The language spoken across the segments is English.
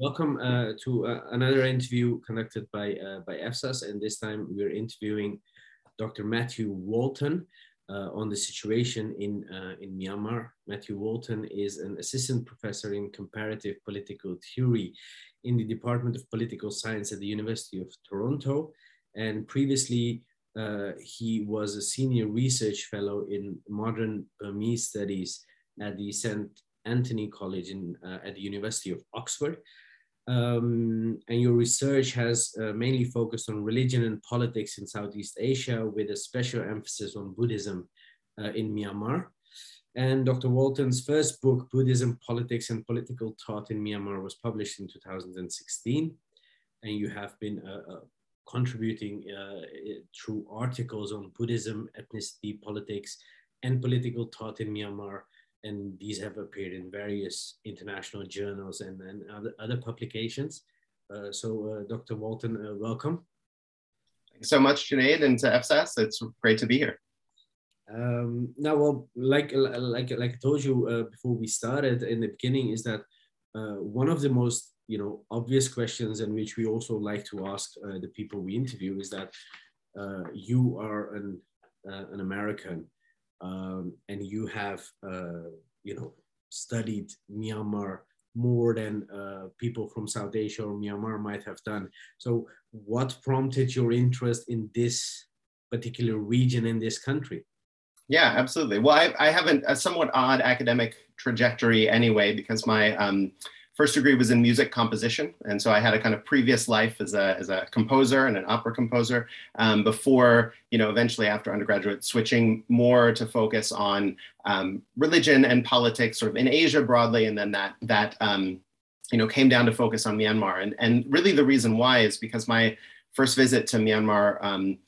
Welcome uh, to uh, another interview conducted by uh, by EFSAS, and this time we're interviewing Dr. Matthew Walton uh, on the situation in uh, in Myanmar. Matthew Walton is an assistant professor in comparative political theory in the Department of Political Science at the University of Toronto, and previously uh, he was a senior research fellow in modern Burmese studies at the St. Antony College in, at the University of Oxford um, and your research has uh, mainly focused on religion and politics in Southeast Asia with a special emphasis on Buddhism uh, in Myanmar. And Dr. Walton's first book, Buddhism, Politics and Political Thought in Myanmar, was published in 2016. And you have been uh, uh contributing uh, through articles on Buddhism, ethnicity, politics, and political thought in Myanmar and these have appeared in various international journals and, and other, other publications. Uh, so, uh, Dr. Walton, uh, welcome. Thanks so much, Junaid, and to EFSAS. It's great to be here. Um, now, well, like like like I told you uh, before we started in the beginning, is that uh, one of the most you know obvious questions, and which we also like to ask uh, the people we interview, is that you are an an American um, and you have uh, you know studied Myanmar more than uh, people from South Asia or Myanmar might have done. So, what prompted your interest in this particular region in this country? Yeah, absolutely. Well, I, I have an, a somewhat odd academic trajectory anyway, because my um, first degree was in music composition. And so I had a kind of previous life as a, as a composer and an opera composer um, before, you know, eventually after undergraduate, switching more to focus on um, religion and politics sort of in Asia broadly. And then that, that um, you know, came down to focus on Myanmar. And, and really the reason why is because my first visit to Myanmar um,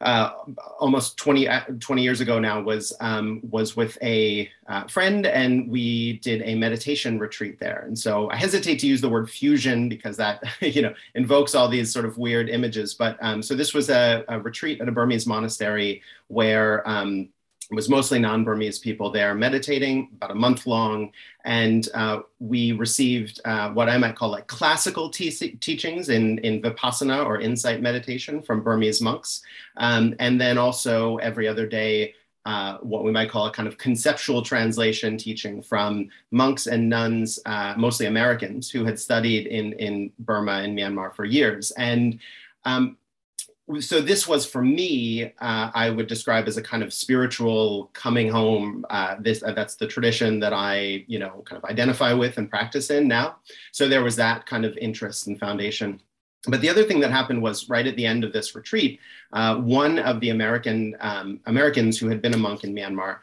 uh, almost 20, uh, 20 years ago now was um, was with a uh, friend and we did a meditation retreat there. And so i hesitate to use the word fusion because that you know invokes all these sort of weird images. But um, so this was a, a, retreat at a burmese monastery where um, it was mostly non-Burmese people there meditating about a month long, and uh, we received uh, what I might call like classical te- teachings in, in vipassana or insight meditation from Burmese monks, um, and then also every other day. Uh, what we might call a kind of conceptual translation teaching from monks and nuns, uh, mostly Americans, who had studied in, in Burma and Myanmar for years. And um, so this was for me uh, i would describe as a kind of spiritual coming home uh, this uh, that's the tradition that i you know kind of identify with and practice in now. So there was that kind of interest and foundation. But the other thing that happened was right at the end of this retreat uh, one of the american um, americans who had been a monk in myanmar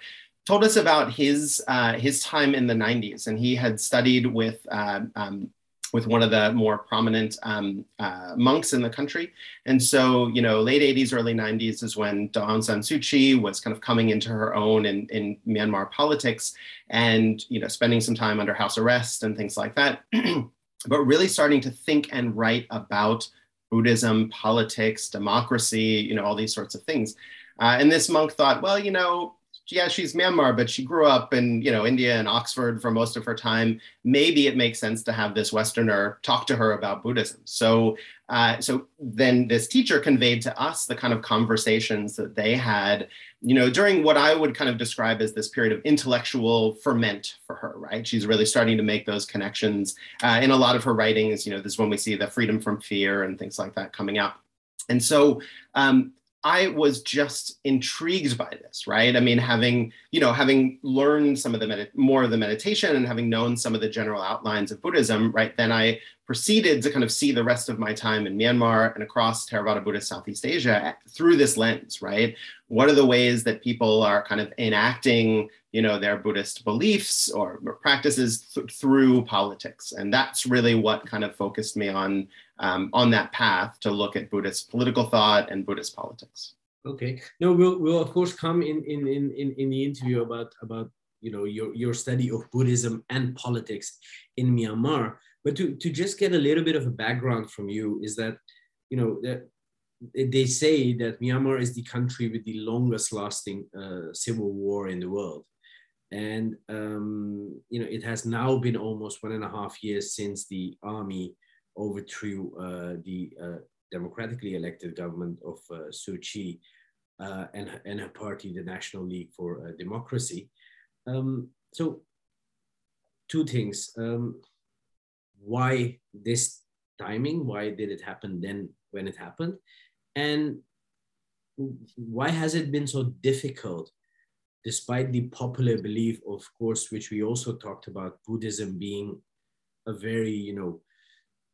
told us about his uh, his time in the 90s and he had studied with uh, um, with one of the more prominent um, uh, monks in the country. And so, you know, late 80s, early 90s is when Aung San Suu Kyi was kind of coming into her own in, in Myanmar politics and, you know, spending some time under house arrest and things like that. but really starting to think and write about Buddhism, politics, democracy, you know, all these sorts of things. Uh, and this monk thought, well, you know, yeah, she's Myanmar, but she grew up in you know India and Oxford for most of her time. Maybe it makes sense to have this Westerner talk to her about Buddhism. So, uh, so then this teacher conveyed to us the kind of conversations that they had, you know, during what I would kind of describe as this period of intellectual ferment for her. Right, she's really starting to make those connections uh, in a lot of her writings. You know, this is when we see the freedom from fear and things like that coming up. And so um, I was just intrigued by this, right? I mean, having you know, having learned some of the more of the meditation and having known some of the general outlines of Buddhism, right? Then I proceeded to kind of see the rest of my time in Myanmar and across Theravada Buddhist Southeast Asia through this lens, right? What are the ways that people are kind of enacting, you know, their Buddhist beliefs or practices th- through politics? And that's really what kind of focused me on um, on that path to look at Buddhist political thought and Buddhist politics. Okay. No, we'll, we'll of course come in, in, in, in the interview about, about you know, your, your study of Buddhism and politics in Myanmar. But to, to just get a little bit of a background from you is that, you know, that they say that Myanmar is the country with the longest lasting uh, civil war in the world. And um, you know, it has now been almost one and a half years since the army overthrew uh, the uh, democratically elected government of uh, Suu Kyi and, and her party, the National League for Democracy. Um, so, two things. Um, why this timing? Why did it happen then when it happened? And why has it been so difficult despite the popular belief, of course, which we also talked about, Buddhism being a very, you know,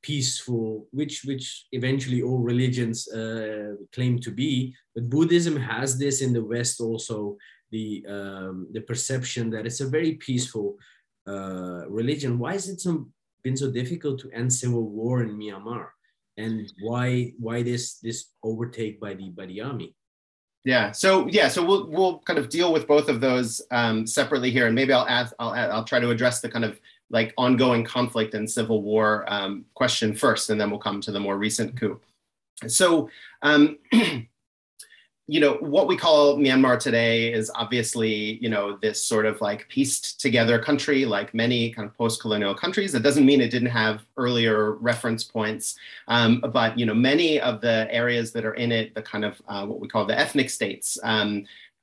peaceful, which which eventually all religions uh, claim to be. But Buddhism has this in the West also the um, the perception that it's a very peaceful uh, religion. Why is it so been so difficult to end civil war in Myanmar, and why why this this overtake by the by the army? Yeah. So yeah. So we'll we'll kind of deal with both of those um, separately here, and maybe I'll ask I'll I'll try to address the kind of like ongoing conflict and civil war um, question first, and then we'll come to the more recent coup. So. Um, you know what we call Myanmar today is obviously you know this sort of like pieced together country like many kind of post-colonial countries. That doesn't mean it didn't have earlier reference points, um, but you know many of the areas that are in it, the kind of uh, what we call the ethnic states.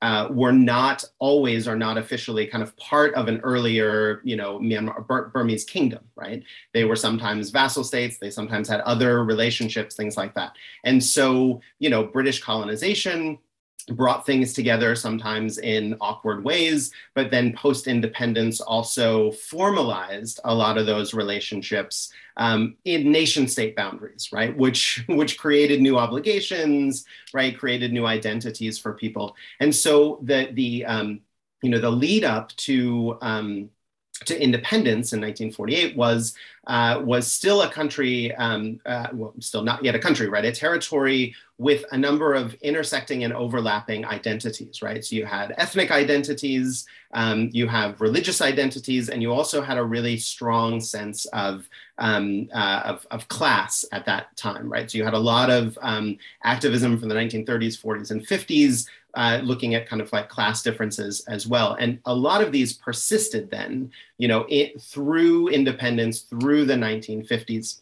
Uh, were not always or not officially kind of part of an earlier, you know, Myanmar Bur- Burmese kingdom, right? They were sometimes vassal states. They sometimes had other relationships, things like that. And so, you know, British colonization brought things together sometimes in awkward ways, but then post independence also formalized a lot of those relationships um, in nation state boundaries, right? Which, which created new obligations, right? Created new identities for people. And so the, the, um, you know, the lead up to, um, to independence in 1948 was uh, was still a country, um, uh, well, still not yet a country, right? A territory with a number of intersecting and overlapping identities, right? So you had ethnic identities, um, you have religious identities, and you also had a really strong sense of um, uh, of, of, class at that time, right? So you had a lot of um, activism from the 1930s, 40s, and 50s uh, looking at kind of like class differences as well. And a lot of these persisted then, you know, it, through independence, through the 1950s,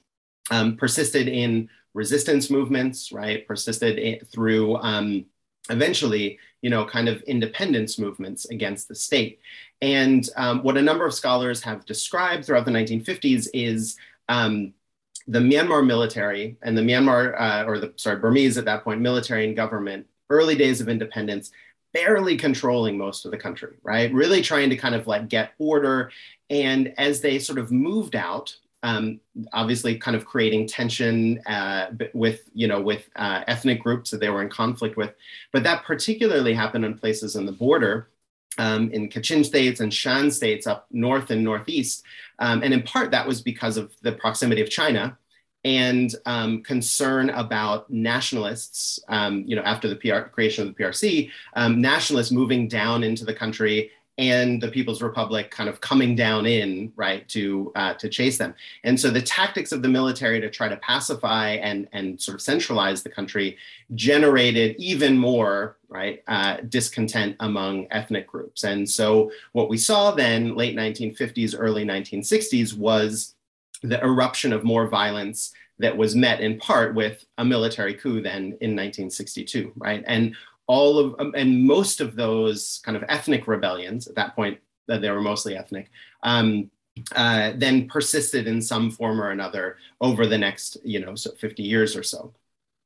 um, persisted in resistance movements, right? Persisted in, through um, eventually, you know, kind of independence movements against the state. And um, what a number of scholars have described throughout the 1950s is um, the Myanmar military and the Myanmar, uh, or the sorry, Burmese at that point, military and government early days of independence, barely controlling most of the country, right? Really trying to kind of like get order. And as they sort of moved out, um, obviously kind of creating tension uh, with, you know, with uh, ethnic groups that they were in conflict with. But that particularly happened in places on the border um, in Kachin states and Shan states up north and northeast. Um, and in part, that was because of the proximity of China, and um, concern about nationalists, um, you know, after the PR, creation of the PRC, um, nationalists moving down into the country and the People's Republic kind of coming down in, right, to uh, to chase them. And so the tactics of the military to try to pacify and and sort of centralize the country generated even more, right, uh, discontent among ethnic groups. And so what we saw then, late 1950s, early 1960s, was the eruption of more violence that was met in part with a military coup then in 1962, right? And all of um, and most of those kind of ethnic rebellions at that point, that they were mostly ethnic, um, uh, then persisted in some form or another over the next, you know, so 50 years or so.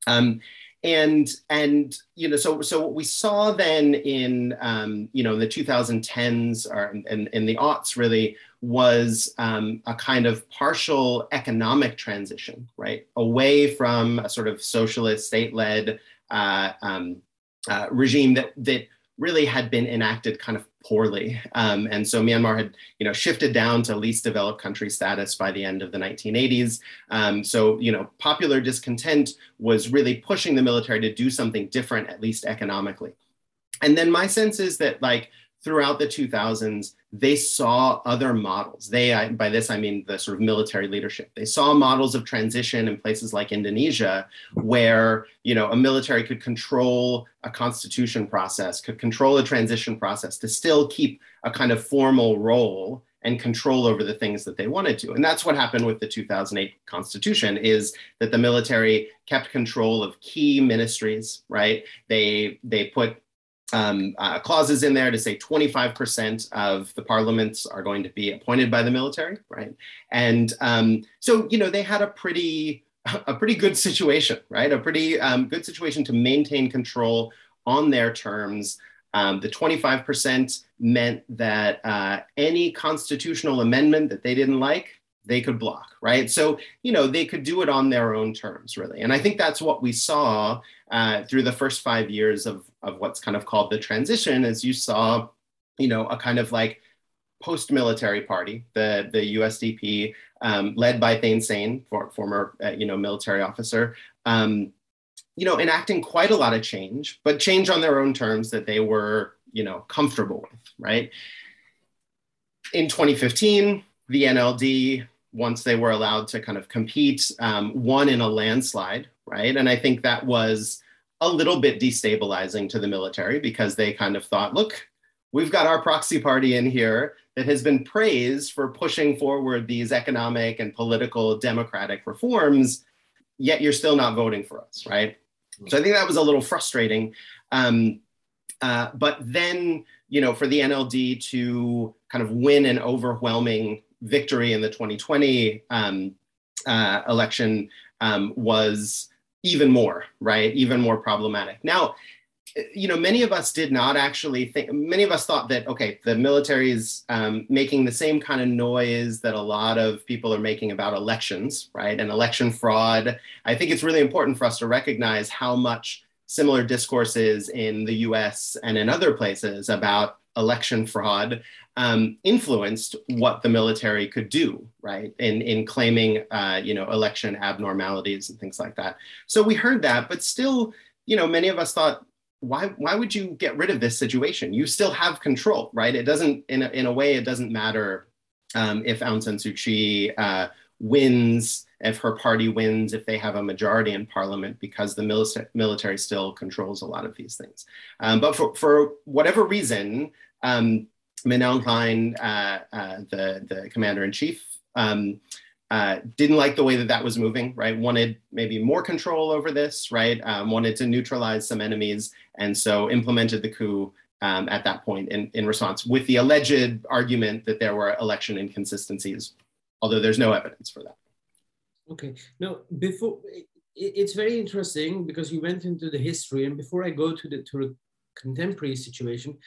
Um, and and you know so so what we saw then in um, you know the 2010s or in, in the aughts really was um, a kind of partial economic transition right? Away from a sort of socialist state-led uh, um, uh, regime that that really had been enacted kind of poorly. Um, and so Myanmar had, you know, shifted down to least developed country status by the end of the 1980s. Um, so, you know, popular discontent was really pushing the military to do something different, at least economically. And then my sense is that like throughout the 2000s, they saw other models. They, I, by this, I mean the sort of military leadership. They saw models of transition in places like Indonesia, where you know a military could control a constitution process, could control a transition process to still keep a kind of formal role and control over the things that they wanted to. And that's what happened with the 2008 constitution is that the military kept control of key ministries, right? They they put um, uh, clauses in there to say 25% of the parliaments are going to be appointed by the military, right? And um, so, you know, they had a pretty, a pretty good situation, right? A pretty um, good situation to maintain control on their terms. Um, the 25% meant that uh, any constitutional amendment that they didn't like, they could block, right? So, you know, they could do it on their own terms, really. And I think that's what we saw uh, through the first five years of, of what's kind of called the transition, as you saw, you know, a kind of like post-military party, the, the USDP, um, led by Thein Sein, for, former, uh, you know, military officer, um, you know, enacting quite a lot of change, but change on their own terms that they were, you know, comfortable with, right? In 2015, the NLD once they were allowed to kind of compete, um, won in a landslide, right? And I think that was a little bit destabilizing to the military because they kind of thought, look, we've got our proxy party in here that has been praised for pushing forward these economic and political democratic reforms, yet you're still not voting for us, right? So I think that was a little frustrating. Um, uh, but then, you know, for the NLD to kind of win an overwhelming victory in the 2020 um, uh, election um, was even more, right? Even more problematic. Now, you know, many of us did not actually think, many of us thought that, okay, the military is um, making the same kind of noise that a lot of people are making about elections, right? And election fraud. I think it's really important for us to recognize how much similar discourses in the US and in other places about election fraud um, influenced what the military could do, right, in, in claiming, uh, you know, election abnormalities and things like that. So we heard that, but still, you know, many of us thought, why, why would you get rid of this situation? You still have control, right? It doesn't, in a, in a way, it doesn't matter um, if Aung San Suu Kyi uh, wins, if her party wins, if they have a majority in parliament, because the military, military still controls a lot of these things. Um, but for, for whatever reason, um, Aung uh, uh, the, the commander in chief, um, uh, didn't like the way that that was moving, right? Wanted maybe more control over this, right? Um, wanted to neutralize some enemies, and so implemented the coup um, at that point in, in response with the alleged argument that there were election inconsistencies, although there's no evidence for that. Okay, now before it's very interesting because you went into the history, and before I go to the to the contemporary situation,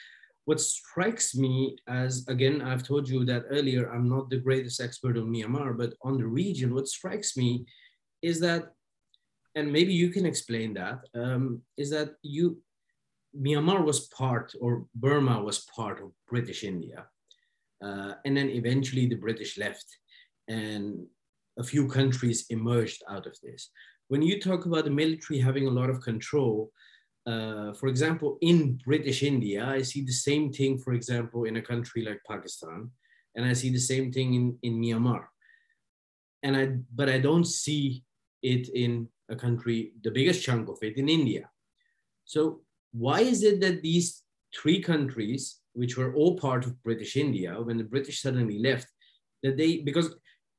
what strikes me as, again, I've told you that earlier, I'm not the greatest expert on Myanmar, but on the region, what strikes me is that, and maybe you can explain that, um, is that you, Myanmar was part, or Burma was part of British India. Uh, and then eventually the British left and a few countries emerged out of this. When you talk about the military having a lot of control, uh, for example, in British India, I see the same thing, for example, in a country like Pakistan, and I see the same thing in, in Myanmar. And I, but I don't see it in a country, the biggest chunk of it in India. So why is it that these three countries, which were all part of British India, when the British suddenly left, that they, because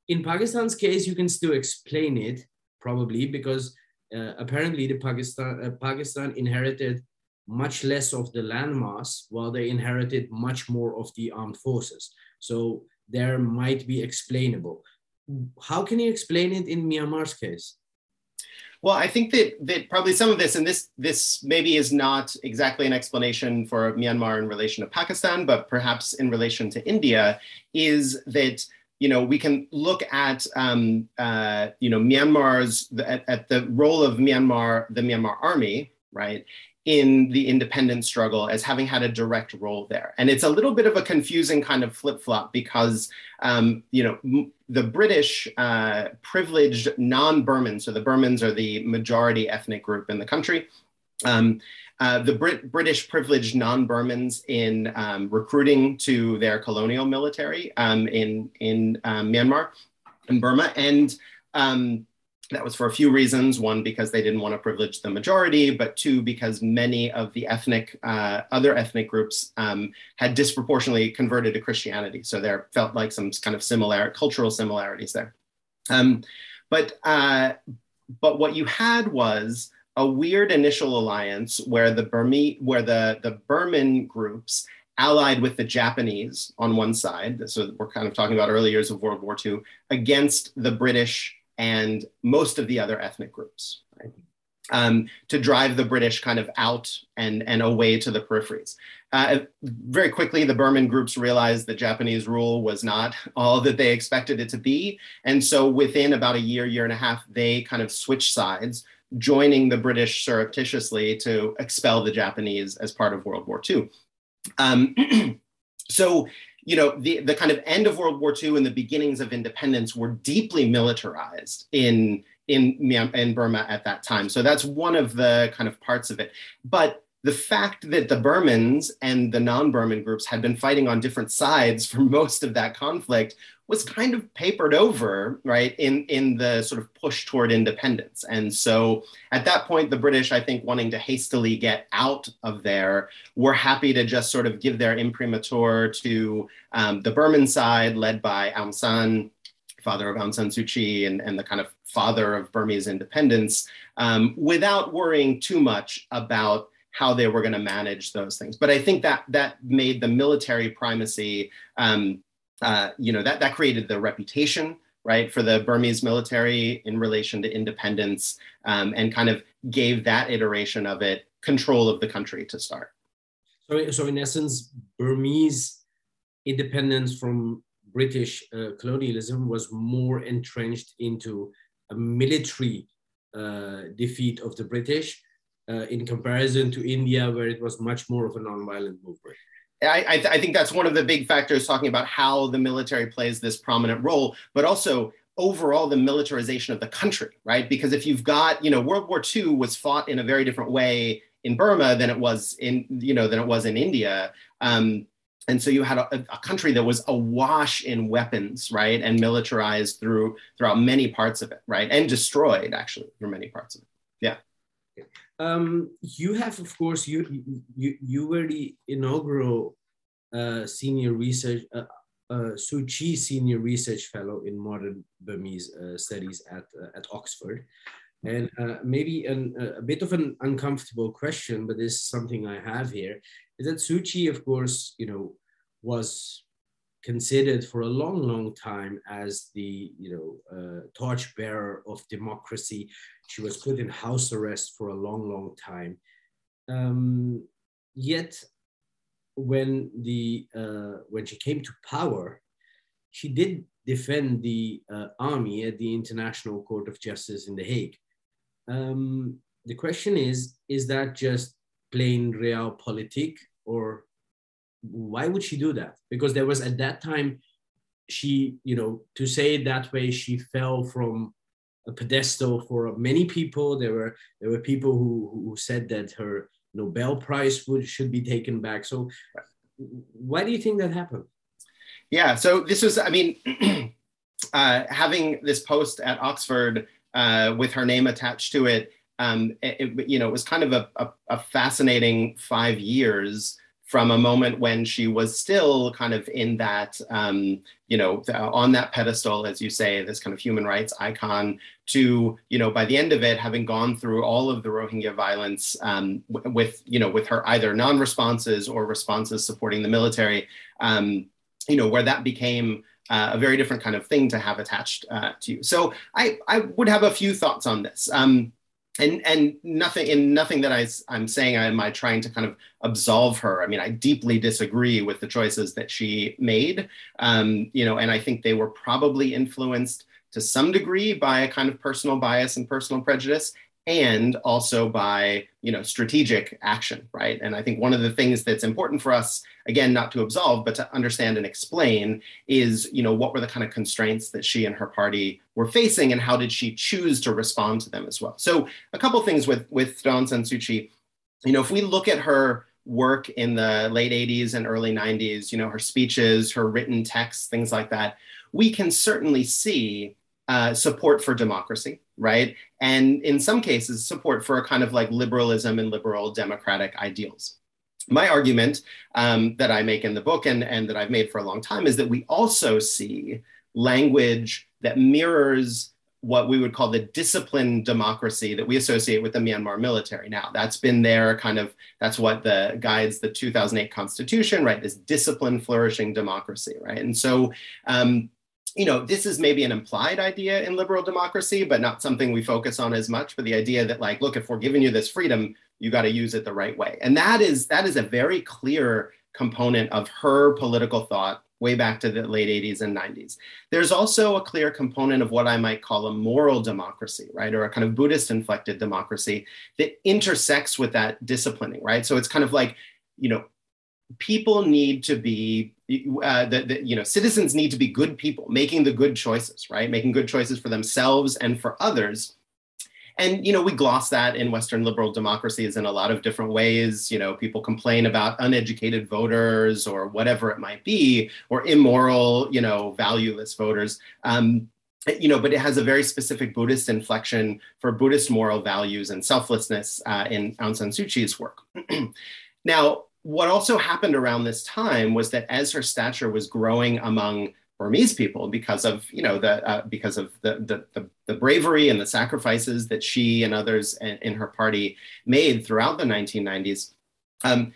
in Pakistan's case, you can still explain it probably because uh, apparently the Pakistan, uh, Pakistan inherited much less of the landmass while they inherited much more of the armed forces. So there might be explainable. How can you explain it in Myanmar's case? Well, I think that that probably some of this, and this this maybe is not exactly an explanation for Myanmar in relation to Pakistan, but perhaps in relation to India, is that you know, we can look at, um, uh, you know, Myanmar's, at, at, the role of Myanmar, the Myanmar army, right, in the independence struggle as having had a direct role there. And it's a little bit of a confusing kind of flip flop because, um, you know, the British uh, privileged non Burmans, so the Burmans are the majority ethnic group in the country, Um, uh, the Brit- British privileged non-Burmans in um, recruiting to their colonial military um, in in um, Myanmar, in Burma, and um, that was for a few reasons. One, because they didn't want to privilege the majority, but two, because many of the ethnic uh, other ethnic groups um, had disproportionately converted to Christianity. So there felt like some kind of similar cultural similarities there. Um, but uh, but what you had was a weird initial alliance where the Burmese, where the, the Burman groups allied with the Japanese on one side, so we're kind of talking about early years of World War II, against the British and most of the other ethnic groups, right? um, to drive the British kind of out and, and away to the peripheries. Uh, very quickly, the Burman groups realized that Japanese rule was not all that they expected it to be. And so within about a year, year and a half, they kind of switched sides joining the British surreptitiously to expel the Japanese as part of World War II. Um, so, you know, the, the kind of end of World War II and the beginnings of independence were deeply militarized in, in, in Burma at that time. So that's one of the kind of parts of it. But the fact that the Burmans and the non Burman groups had been fighting on different sides for most of that conflict was kind of papered over, right, in, in the sort of push toward independence. And so at that point, the British, I think, wanting to hastily get out of there, were happy to just sort of give their imprimatur to um, the Burman side, led by Aung San, father of Aung San Suu Kyi, and, and the kind of father of Burmese independence, um, without worrying too much about how they were going to manage those things. But I think that that made the military primacy um, uh, you know, that, that created the reputation, right, for the Burmese military in relation to independence um, and kind of gave that iteration of it control of the country to start. So, so in essence, Burmese independence from British uh, colonialism was more entrenched into a military uh, defeat of the British uh, in comparison to India, where it was much more of a non-violent movement. I, I, I, think that's one of the big factors talking about how the military plays this prominent role, but also overall the militarization of the country, right? Because if you've got, you know, World War II was fought in a very different way in Burma than it was in, you know, than it was in India. Um, and so you had a, a, country that was awash in weapons, right, and militarized through throughout many parts of it, right, and destroyed actually through many parts of it. Yeah. Um, you have, of course, you you you were the inaugural senior research uh, uh, Suu Kyi Senior Research Fellow in Modern Burmese uh, Studies at uh, at Oxford, and uh, maybe an, a bit of an uncomfortable question, but this is something I have here. Is that Suu Kyi, of course, you know, was considered for a long, long time as the you know uh, torchbearer of democracy. She was put in house arrest for a long, long time. Um, yet, when the uh, when she came to power, she did defend the uh, army at the International Court of Justice in The Hague. Um, the question is: Is that just plain realpolitik, or why would she do that? Because there was at that time, she, you know, to say it that way, she fell from a pedestal for many people. There were there were people who, who said that her Nobel Prize would should be taken back. So, why do you think that happened? Yeah, so this was, I mean, uh, having this post at Oxford uh, with her name attached to it, um, it, it, you know, it was kind of a, a, a fascinating five years from a moment when she was still kind of in that, um, you know, on that pedestal, as you say, this kind of human rights icon, to, you know, by the end of it, having gone through all of the Rohingya violence um, with, you know, with her either non-responses or responses supporting the military, um, you know, where that became uh, a very different kind of thing to have attached uh, to you. So I, I would have a few thoughts on this. Um, and and nothing in nothing that I, I'm saying am I trying to kind of absolve her. I mean, I deeply disagree with the choices that she made. Um, you know, and I think they were probably influenced to some degree by a kind of personal bias and personal prejudice and also by you know strategic action right? And i think one of the things that's important for us again not to absolve but to understand and explain is you know what were the kind of constraints that she and her party were facing and how did she choose to respond to them as well. So a couple things with with Aung San Suu Kyi you know, if we look at her work in the late 80s and early 90s, you know, her speeches, her written texts, things like that, we can certainly see uh, support for democracy, right? And in some cases, support for a kind of like liberalism and liberal democratic ideals. My argument um, that I make in the book and, and that I've made for a long time is that we also see language that mirrors what we would call the disciplined democracy that we associate with the Myanmar military. Now, that's been there kind of, that's what the guides the 2008 constitution, right? This disciplined, flourishing democracy, right? And so, um, you know, this is maybe an implied idea in liberal democracy, but not something we focus on as much. But the idea that, like, look, if we're giving you this freedom, you got to use it the right way, and that is that is a very clear component of her political thought way back to the late 80s and 90s. There's also a clear component of what I might call a moral democracy, right? Or a kind of Buddhist inflected democracy that intersects with that disciplining, right? So it's kind of like, you know, people need to be uh, the, you know citizens need to be good people making the good choices right? Making good choices for themselves and for others. And you know we gloss that in western liberal democracies in a lot of different ways. You know people complain about uneducated voters or whatever it might be or immoral you know valueless voters. Um, you know, but it has a very specific Buddhist inflection for Buddhist moral values and selflessness uh, in Aung San Suu Kyi's work. now, what also happened around this time was that as her stature was growing among Burmese people because of you know the uh, because of the, the, the the bravery and the sacrifices that she and others in, in her party made throughout the 1990s. Um,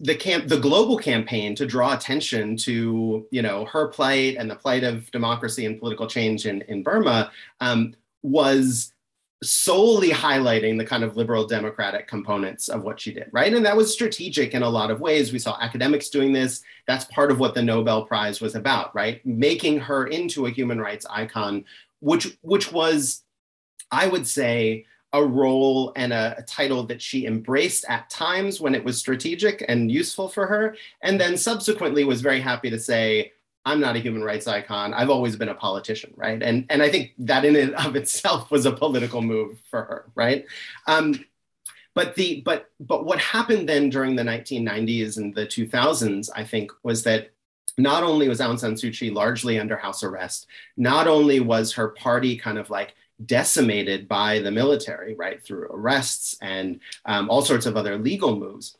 the camp the global campaign to draw attention to you know her plight and the plight of democracy and political change in in Burma um, was solely highlighting the kind of liberal democratic components of what she did, right? And that was strategic in a lot of ways. We saw academics doing this. That's part of what the Nobel Prize was about, right? Making her into a human rights icon, which which was, I would say, a role and a, a, title that she embraced at times when it was strategic and useful for her, and then subsequently was very happy to say, I'm not a human rights icon. I've always been a politician, right? And and I think that in and of itself was a political move for her, right? Um, but the but but what happened then during the 1990s and the 2000s, I think, was that not only was Aung San Suu Kyi largely under house arrest, not only was her party kind of like decimated by the military, right, through arrests and um, all sorts of other legal moves,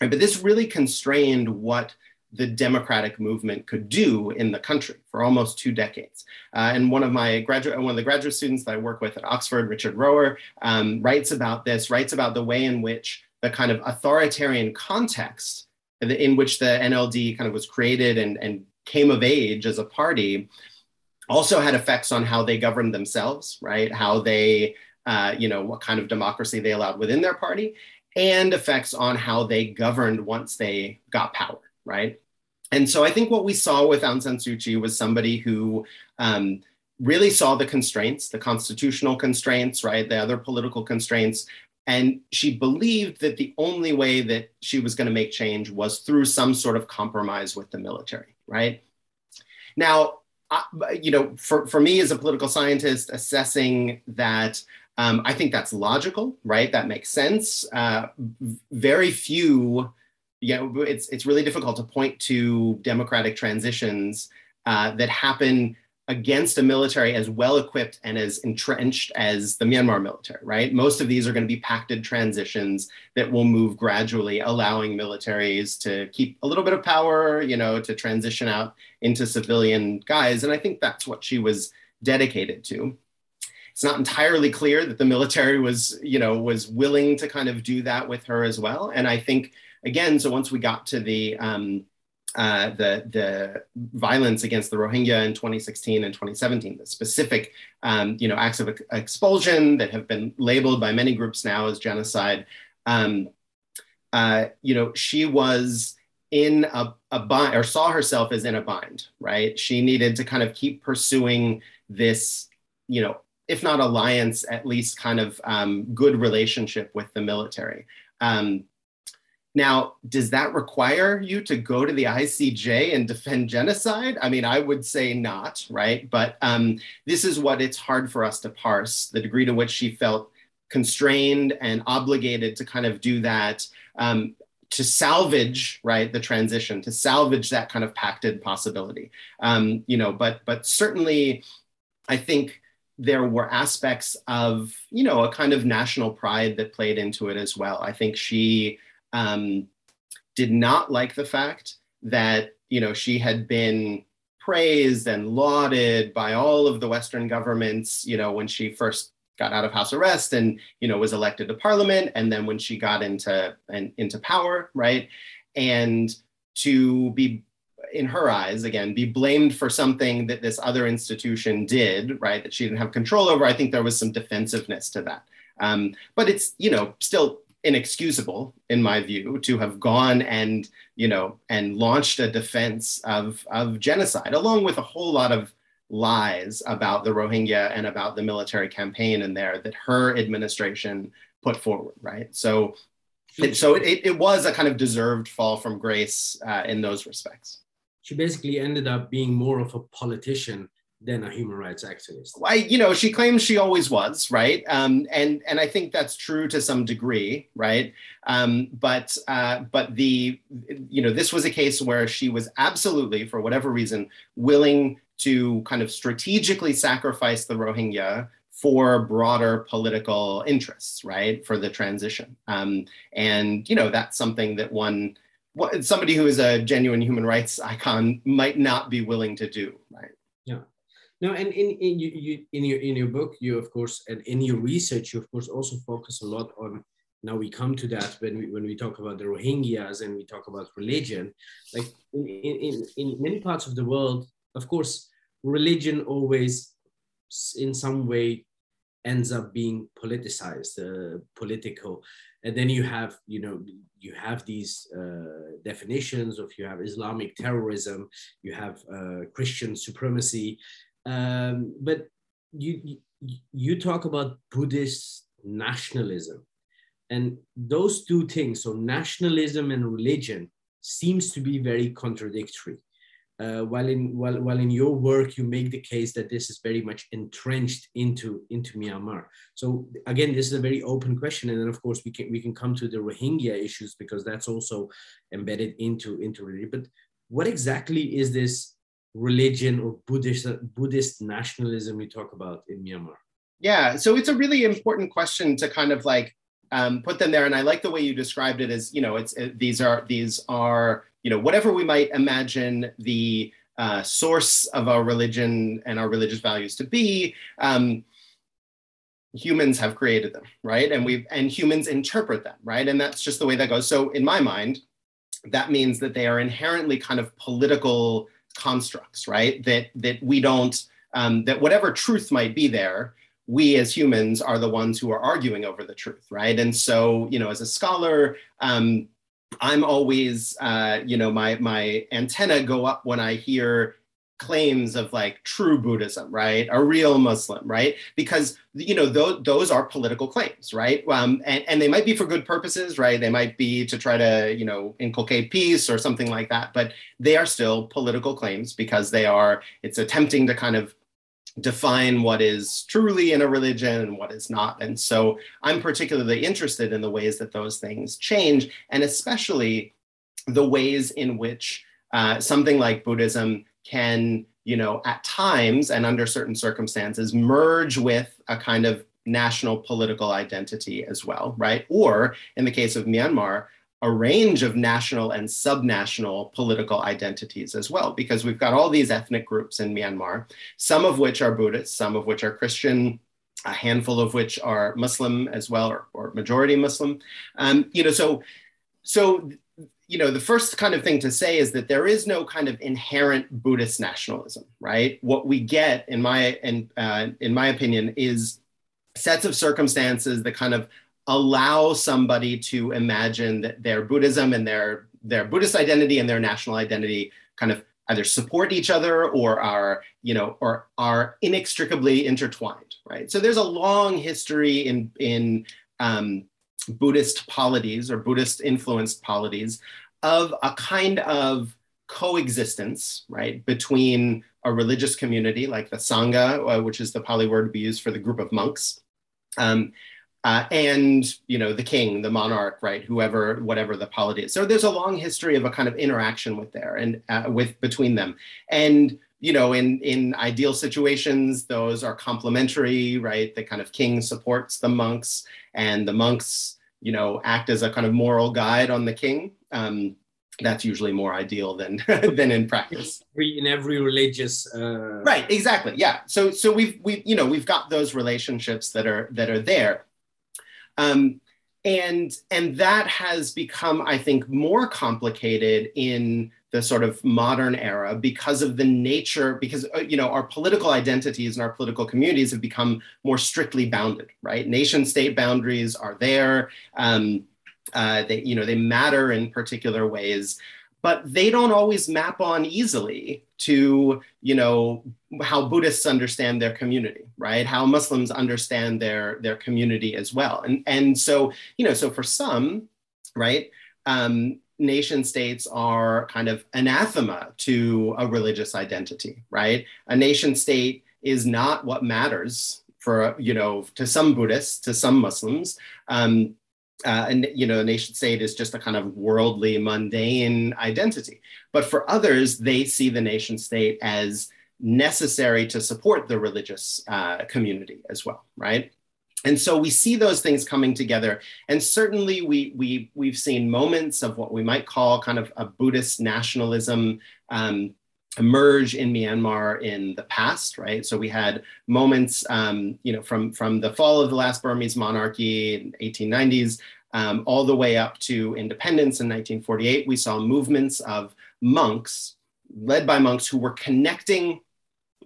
but this really constrained what the democratic movement could do in the country for almost two decades. Uh, and one of my graduate, one of the graduate students that I work with at Oxford, Richard Roewer, um, writes about this, writes about the way in which the kind of authoritarian context in which the NLD kind of was created and, and came of age as a party also had effects on how they governed themselves, right? How they, uh, you know, what kind of democracy they allowed within their party, and effects on how they governed once they got power right? And so I think what we saw with Aung San Suu Kyi was somebody who um, really saw the constraints, the constitutional constraints, right, the other political constraints, and she believed that the only way that she was going to make change was through some sort of compromise with the military, right? Now, I, you know, for, for me as a political scientist, assessing that, um, I think that's logical, right? That makes sense. Uh, very few yeah, it's it's really difficult to point to democratic transitions uh, that happen against a military as well equipped and as entrenched as the Myanmar military, right? Most of these are going to be pacted transitions that will move gradually, allowing militaries to keep a little bit of power, you know, to transition out into civilian guys. And I think that's what she was dedicated to. It's not entirely clear that the military was, you know, was willing to kind of do that with her as well. And I think again, so once we got to the um, uh, the the violence against the Rohingya in 2016 and 2017, the specific um, you know acts of expulsion that have been labeled by many groups now as genocide. Um, uh, you know, she was in a, a bind or saw herself as in a bind, right? She needed to kind of keep pursuing this, you know, if not alliance, at least kind of um, good relationship with the military. Um, now, does that require you to go to the ICJ and defend genocide? I mean, I would say not, right? But um, this is what it's hard for us to parse the degree to which she felt constrained and obligated to kind of do that um, to salvage right the transition to salvage that kind of pacted possibility um, you know but but certainly i think there were aspects of you know a kind of national pride that played into it as well i think she um, did not like the fact that you know she had been praised and lauded by all of the western governments you know when she first got out of house arrest and you know was elected to parliament and then when she got into and into power right? And to be in her eyes again be blamed for something that this other institution did right that she didn't have control over i think there was some defensiveness to that. Um, but it's you know still inexcusable in my view to have gone and you know and launched a defense of of genocide along with a whole lot of lies about the Rohingya and about the military campaign in there that her administration put forward, right? So, it, so it, it was a kind of deserved fall from grace uh, in those respects. She basically ended up being more of a politician than a human rights activist. I, you know, she claims she always was, right? Um, and and I think that's true to some degree, right? Um, but uh, but the you know this was a case where she was absolutely, for whatever reason, willing to kind of strategically sacrifice the Rohingya for broader political interests, right? For the transition. Um, and, you know, that's something that one, somebody who is a genuine human rights icon might not be willing to do, right? No, and in, in, you, you, in, your, in your book, you, of course, and in your research, you, of course, also focus a lot on now we come to that when we when we talk about the Rohingyas and we talk about religion, like in, in, in many parts of the world, of course, religion always, in some way, ends up being politicized, uh, political, and then you have, you know, you have these uh, definitions of you have Islamic terrorism, you have uh, Christian supremacy, um, but you you talk about Buddhist nationalism, and those two things, so nationalism and religion, seems to be very contradictory uh, while in while, while in your work you make the case that this is very much entrenched into into Myanmar. So again, this is a very open question, and then of course we can we can come to the Rohingya issues because that's also embedded into into religion. But what exactly is this religion or Buddhist Buddhist nationalism we talk about in Myanmar? Yeah, so it's a really important question to kind of like um, put them there, and I like the way you described it as you know it's it, these are these are you know, whatever we might imagine the uh, source of our religion and our religious values to be, um, humans have created them, right? And we and humans interpret them, right? And that's just the way that goes. So in my mind, that means that they are inherently kind of political constructs, right? That that we don't um, that whatever truth might be there, we as humans are the ones who are arguing over the truth, right? And so, you know, as a scholar, um, I'm always, uh, you know, my my antenna go up when I hear claims of like true Buddhism, right? A real Muslim, right? Because you know those those are political claims, right? Um, and and they might be for good purposes, right? They might be to try to you know inculcate peace or something like that, but they are still political claims because they are. It's attempting to kind of define what is truly in a religion and what is not. And so I'm particularly interested in the ways that those things change, and especially the ways in which uh, something like Buddhism can, you know, at times and under certain circumstances, merge with a kind of national political identity as well, right? Or in the case of Myanmar, a range of national and subnational political identities as well, because we've got all these ethnic groups in Myanmar, some of which are Buddhist, some of which are Christian, a handful of which are Muslim as well, or, or majority Muslim. Um, you know, so so you know the first kind of thing to say is that there is no kind of inherent Buddhist nationalism, right? What we get, in my in uh, in my opinion, is sets of circumstances that kind of allow somebody to imagine that their Buddhism and their their Buddhist identity and their national identity kind of either support each other or are you know or are inextricably intertwined right so there's a long history in in um, buddhist polities or buddhist influenced polities of a kind of coexistence right between a religious community like the sangha uh, which is the pali word we use for the group of monks um, uh, and you know the king, the monarch, right? Whoever, whatever the polity is. So there's a long history of a kind of interaction with there and uh, with between them. And you know, in in ideal situations, those are complementary, right? The kind of king supports the monks, and the monks, you know, act as a kind of moral guide on the king. Um, that's usually more ideal than than in practice in every religious uh... right exactly yeah so so we've we you know we've got those relationships that are that are there um, and and that has become, I think, more complicated in the sort of modern era because of the nature, because uh, you know our political identities and our political communities have become more strictly bounded, right? Nation state boundaries are there. Um, uh, they you know they matter in particular ways but they don't always map on easily to you know how buddhists understand their community right how muslims understand their their community as well and and so you know so for some right um, nation states are kind of anathema to a religious identity right a nation state is not what matters for you know to some buddhists to some muslims um, uh, and you know, a nation state is just a kind of worldly, mundane identity. But for others, they see the nation state as necessary to support the religious uh, community as well, right? And so we see those things coming together, and certainly we we we've seen moments of what we might call kind of a Buddhist nationalism. Um, emerge in Myanmar in the past, right? So we had moments, um, you know, from from the fall of the last Burmese monarchy in 1890s um, all the way up to independence in 1948. We saw movements of monks, led by monks who were connecting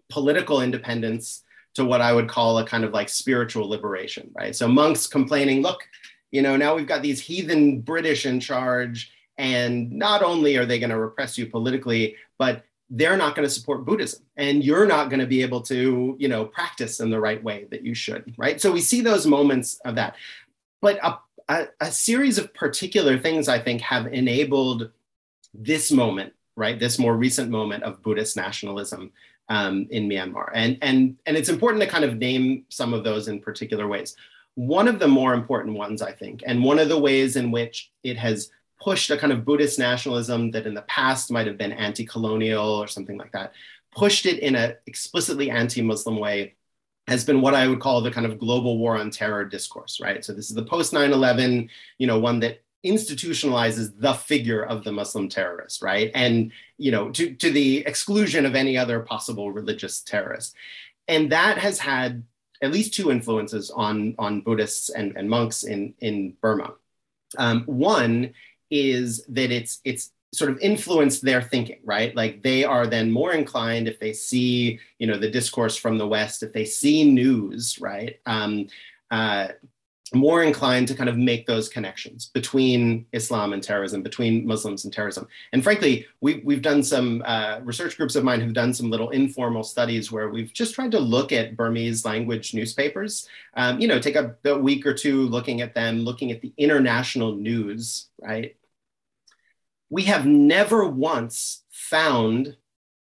political independence to what I would call a kind of like spiritual liberation, right? So monks complaining, look, you know, now we've got these heathen British in charge, and not only are they going to repress you politically, but they're not going to support Buddhism and you're not going to be able to, you know, practice in the right way that you should, right? So we see those moments of that. But a, a, a series of particular things I think have enabled this moment, right? This more recent moment of Buddhist nationalism um, in Myanmar. And, and, and it's important to kind of name some of those in particular ways. One of the more important ones, I think, and one of the ways in which it has pushed a kind of Buddhist nationalism that in the past might have been anti colonial or something like that, pushed it in an explicitly anti Muslim way has been what I would call the kind of global war on terror discourse, right? So this is the post 9 11, you know, one that institutionalizes the figure of the Muslim terrorist, right? And, you know, to, to the exclusion of any other possible religious terrorist. And that has had at least two influences on, on Buddhists and, and monks in, in Burma. Um, one is that it's it's sort of influenced their thinking right like they are then more inclined if they see you know the discourse from the west if they see news right um, uh, more inclined to kind of make those connections between Islam and terrorism, between Muslims and terrorism. And frankly, we, we've done some uh, research groups of mine have done some little informal studies where we've just tried to look at Burmese language newspapers. Um, you know, take a, a week or two looking at them, looking at the international news, right? we have never once found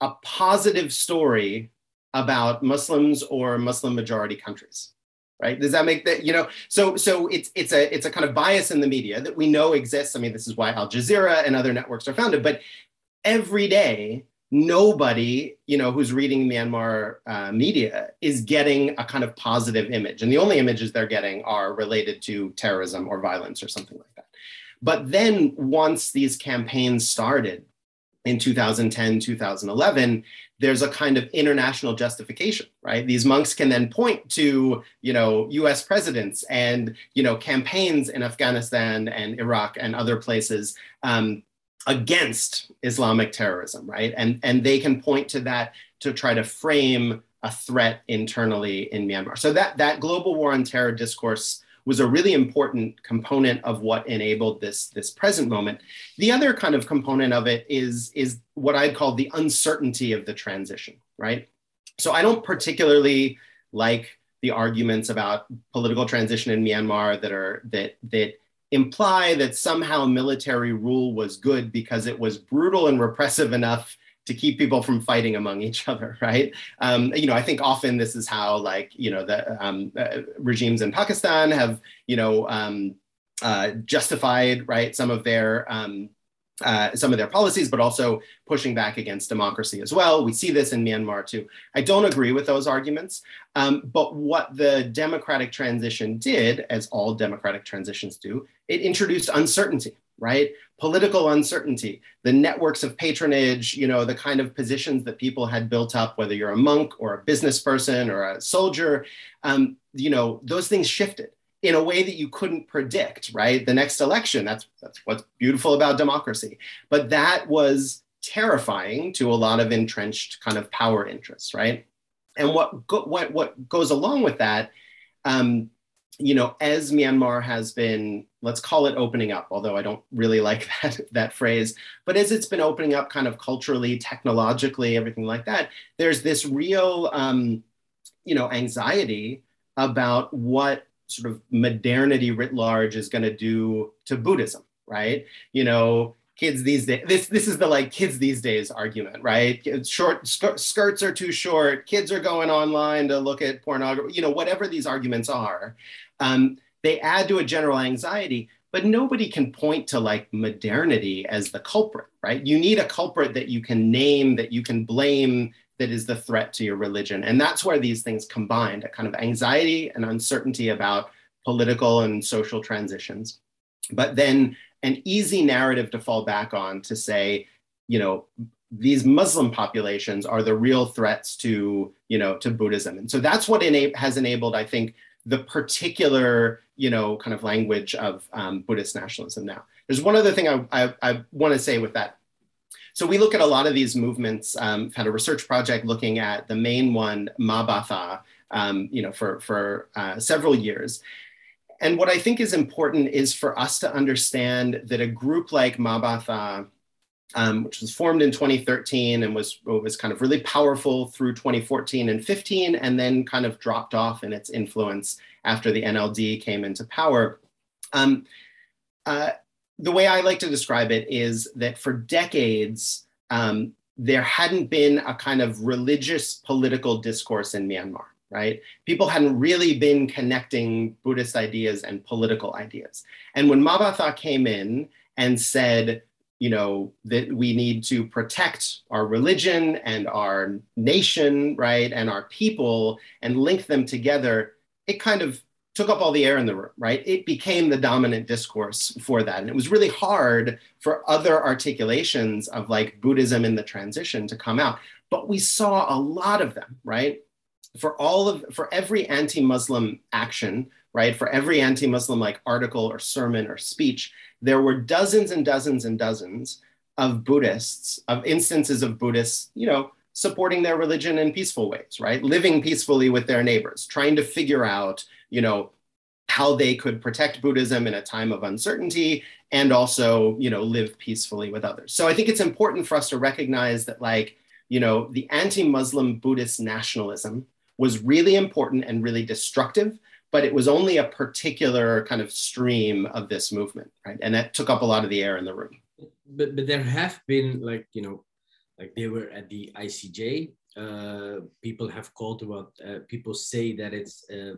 a positive story about Muslims or Muslim majority countries. Right? Does that make that you know? So so it's it's a it's a kind of bias in the media that we know exists. I mean, this is why Al Jazeera and other networks are founded. But every day, nobody you know who's reading Myanmar uh, media is getting a kind of positive image, and the only images they're getting are related to terrorism or violence or something like that. But then once these campaigns started in 2010, 2011, there's a kind of international justification, right? These monks can then point to, you know, US presidents and, you know, campaigns in Afghanistan and Iraq and other places um, against Islamic terrorism, right? And, and they can point to that to try to frame a threat internally in Myanmar. So that, that global war on terror discourse was a really important component of what enabled this, this present moment. The other kind of component of it is, is what I'd call the uncertainty of the transition, right? So I don't particularly like the arguments about political transition in Myanmar that are that that imply that somehow military rule was good because it was brutal and repressive enough to keep people from fighting among each other, right? Um, you know, I think often this is how like you know the um, uh, regimes in Pakistan have you know um, uh, justified right some of their um, uh, some of their policies, but also pushing back against democracy as well. We see this in Myanmar too. I don't agree with those arguments, um, but what the democratic transition did, as all democratic transitions do, it introduced uncertainty, right? Political uncertainty, the networks of patronage, you know, the kind of positions that people had built up, whether you're a monk or a business person or a soldier, um, you know, those things shifted in a way that you couldn't predict, right? The next election, that's, that's what's beautiful about democracy. But that was terrifying to a lot of entrenched kind of power interests, right? And what, go, what, what goes along with that, um, you know, as Myanmar has been, let's call it opening up, although I don't really like that, that phrase, but as it's been opening up kind of culturally, technologically, everything like that, there's this real, um, you know, anxiety about what sort of modernity writ large is going to do to Buddhism, right? You know, kids these days, this, this is the like kids these days argument, right? Short sk- skirts are too short. Kids are going online to look at pornography, you know, whatever these arguments are. Um, they add to a general anxiety, but nobody can point to like modernity as the culprit, right? You need a culprit that you can name, that you can blame, that is the threat to your religion. And that's where these things combined a kind of anxiety and uncertainty about political and social transitions, but then an easy narrative to fall back on to say, you know, these Muslim populations are the real threats to, you know, to Buddhism. And so that's what ena- has enabled, I think, the particular, you know, kind of language of um, Buddhist nationalism now. There's one other thing I, I, I want to say with that so we look at a lot of these movements. Um, had a research project looking at the main one, Mabatha, um, you know, for for uh, several years. And what I think is important is for us to understand that a group like Mabatha, um, which was formed in 2013 and was was kind of really powerful through 2014 and 15, and then kind of dropped off in its influence after the NLD came into power. Um, uh, the way I like to describe it is that for decades, um, there hadn't been a kind of religious political discourse in Myanmar, right? People hadn't really been connecting Buddhist ideas and political ideas. And when Mabatha came in and said, you know, that we need to protect our religion and our nation, right, and our people and link them together, it kind of took up all the air in the room, right? It became the dominant discourse for that. And it was really hard for other articulations of like Buddhism in the transition to come out. But we saw a lot of them, right? For all of, for every anti Muslim action, right? For every anti Muslim like article or sermon or speech, there were dozens and dozens and dozens of Buddhists, of instances of Buddhists, you know, supporting their religion in peaceful ways, right? Living peacefully with their neighbors, trying to figure out, you know, how they could protect Buddhism in a time of uncertainty and also, you know, live peacefully with others. So I think it's important for us to recognize that, like, you know, the anti-Muslim Buddhist nationalism was really important and really destructive, but it was only a particular kind of stream of this movement, right? And that took up a lot of the air in the room. But but there have been like you know like they were at the ICJ. Uh, people have called about, uh, people say that it's uh,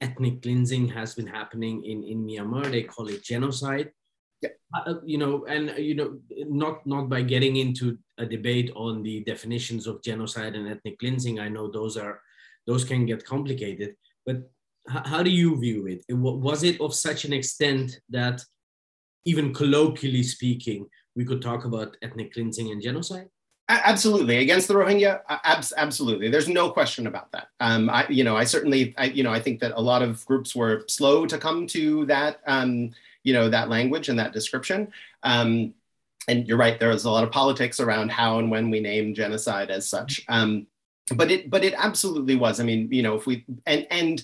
ethnic cleansing has been happening in, in Myanmar. They call it genocide. Yeah. Uh, you know, and uh, you know, not not by getting into a debate on the definitions of genocide and ethnic cleansing. I know those are those can get complicated, but how do you view it? Was it of such an extent that even colloquially speaking, we could talk about ethnic cleansing and genocide? Absolutely, against the Rohingya, abs- absolutely. There's no question about that. Um, I, you know, I certainly, I, you know, I think that a lot of groups were slow to come to that, um, you know, that language and that description. Um, and you're right, there is a lot of politics around how and when we name genocide as such. Um, but it, but it absolutely was. I mean, you know, if we and and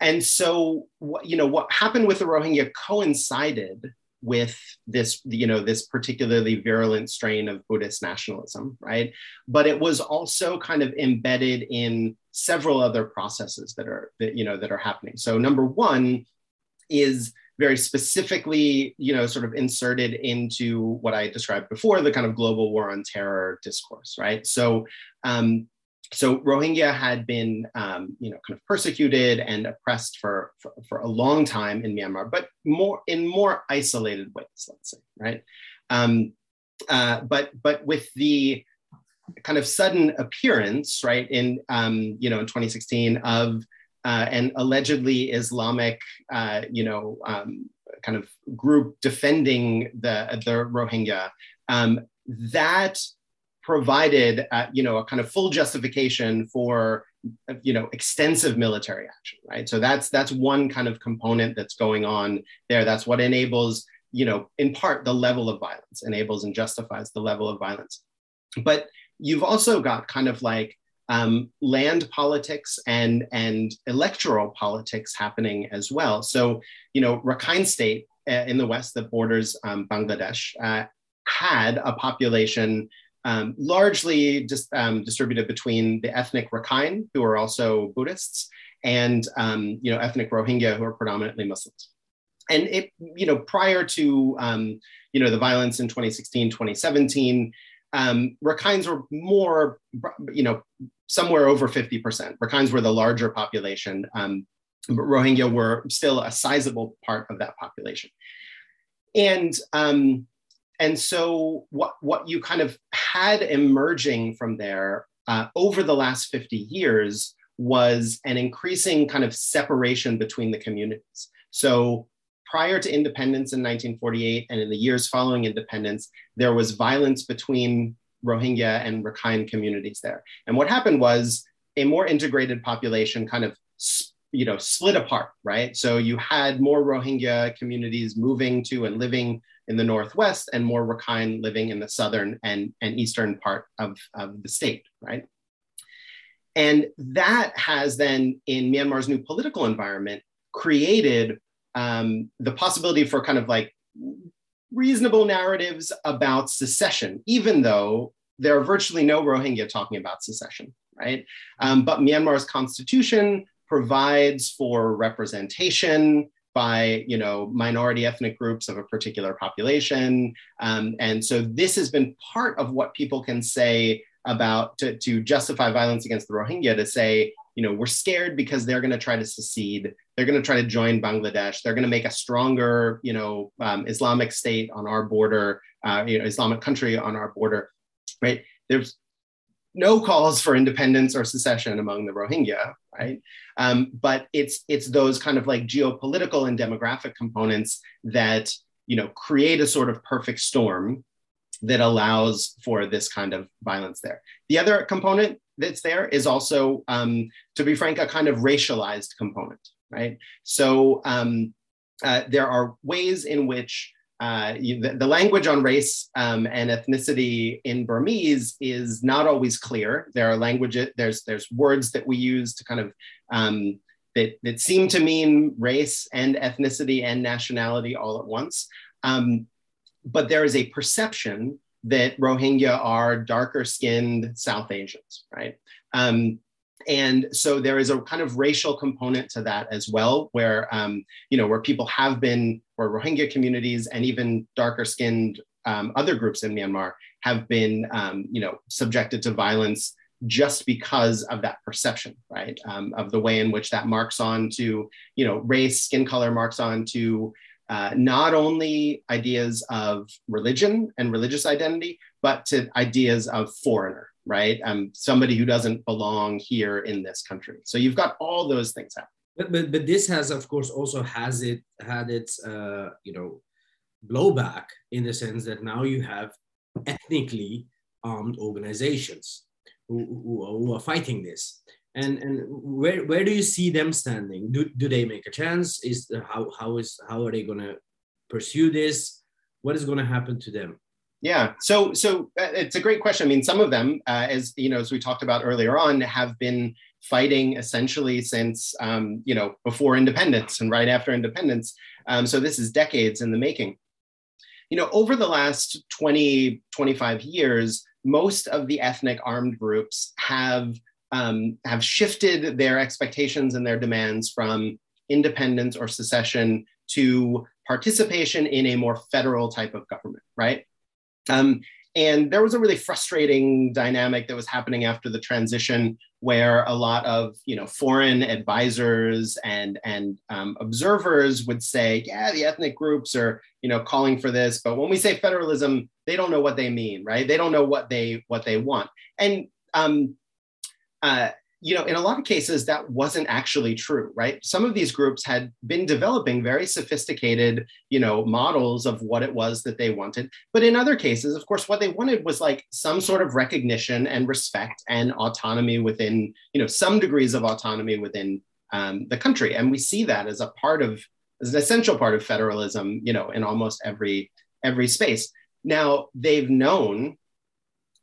and so, you know, what happened with the Rohingya coincided with this you know this particularly virulent strain of buddhist nationalism right but it was also kind of embedded in several other processes that are that you know that are happening so number one is very specifically, you know, sort of inserted into what I described before, the kind of global war on terror discourse, right? So, um, so Rohingya had been, um, you know, kind of persecuted and oppressed for, for, for a long time in Myanmar, but more in more isolated ways, let's say, right? Um, uh, but but with the kind of sudden appearance, right, in um, you know in 2016 of uh, an allegedly Islamic, uh, you know, um, kind of group defending the the Rohingya, um, that provided, uh, you know, a kind of full justification for you know extensive military action right? So that's that's one kind of component that's going on there. That's what enables you know in part the level of violence enables and justifies the level of violence. But you've also got kind of like um, land politics and and electoral politics happening as well. So you know, Rakhine State uh, in the west that borders um, Bangladesh uh, had a population um, largely just um, distributed between the ethnic Rakhine, who are also Buddhists, and um, you know ethnic Rohingya, who are predominantly Muslims. And it, you know, prior to um, you know the violence in 2016, 2017, um, Rakhines were more, you know, somewhere over 50%. Rakhines were the larger population, um, but Rohingya were still a sizable part of that population. And um, and so what what you kind of had emerging from there uh, over the last 50 years was an increasing kind of separation between the communities. So prior to independence in 1948 and in the years following independence, there was violence between Rohingya and Rakhine communities there. And what happened was a more integrated population kind of you know split apart, right? So you had more Rohingya communities moving to and living in the northwest and more Rakhine living in the southern and, and eastern part of, of the state, right? And that has then, in Myanmar's new political environment, created um, the possibility for kind of like reasonable narratives about secession, even though there are virtually no Rohingya talking about secession, right? Um, but Myanmar's constitution provides for representation by you know minority ethnic groups of a particular population um, and so this has been part of what people can say about to, to justify violence against the rohingya to say you know, we're scared because they're going to try to secede. They're going to try to join Bangladesh. They're going to make a stronger, you know, um, Islamic state on our border, uh, you know, Islamic country on our border, right? There's no calls for independence or secession among the Rohingya, right? Um, but it's it's those kind of like geopolitical and demographic components that you know create a sort of perfect storm that allows for this kind of violence there. The other component that's there is also, um, to be frank, a kind of racialized component, right? So um, uh, there are ways in which uh, the, the, language on race um, and ethnicity in Burmese is not always clear. There are languages, there's there's words that we use to kind of um, that that seem to mean race and ethnicity and nationality all at once. Um, but there is a perception that Rohingya are darker skinned South Asians, right? Um, and so there is a kind of racial component to that as well, where um, you know where people have been, where Rohingya communities and even darker skinned um, other groups in Myanmar have been um, you know subjected to violence just because of that perception, right? Um, of the way in which that marks on to you know race, skin color marks on to uh, not only ideas of religion and religious identity, but to ideas of foreigner, right? Um, somebody who doesn't belong here in this country. So you've got all those things happening. But, but, but this has, of course, also has it had its, uh, you know, blowback in the sense that now you have ethnically armed organizations who, who, who are fighting this. And and where where do you see them standing? Do, do they make a chance? Is how how is how are they going to pursue this? What is going to happen to them? Yeah. So so uh, it's a great question. I mean some of them uh, as you know as we talked about earlier on have been fighting essentially since um, you know before independence and right after independence um, so this is decades in the making you know over the last 20 25 years most of the ethnic armed groups have um, have shifted their expectations and their demands from independence or secession to participation in a more federal type of government, right? Um, and there was a really frustrating dynamic that was happening after the transition where a lot of you know foreign advisors and and um, observers would say yeah the ethnic groups are you know calling for this. But when we say federalism they don't know what they mean right? They don't know what they what they want. And um, uh, you know, in a lot of cases, that wasn't actually true, right? Some of these groups had been developing very sophisticated, you know, models of what it was that they wanted. But in other cases, of course, what they wanted was like some sort of recognition and respect and autonomy within, you know, some degrees of autonomy within um, the country. And we see that as a part of, as an essential part of federalism, you know, in almost every every space. Now they've known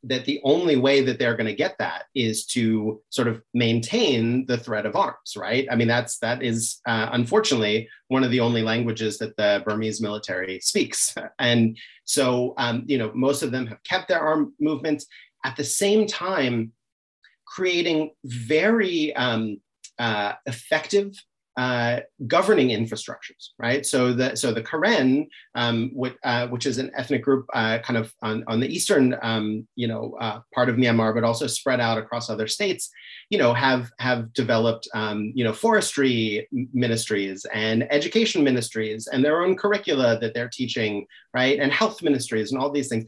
that the only way that they're going to get that is to sort of maintain the threat of arms right? I mean that's that is uh, unfortunately one of the only languages that the burmese military speaks. And so um, you know most of them have kept their arm movements. At the same time creating very um, uh, effective uh, governing infrastructures, right? So the so the Karen, um, which, uh, which is an ethnic group, uh, kind of on, on the eastern, um, you know, uh, part of Myanmar, but also spread out across other states, you know, have have developed, um, you know, forestry ministries and education ministries and their own curricula that they're teaching, right, and health ministries and all these things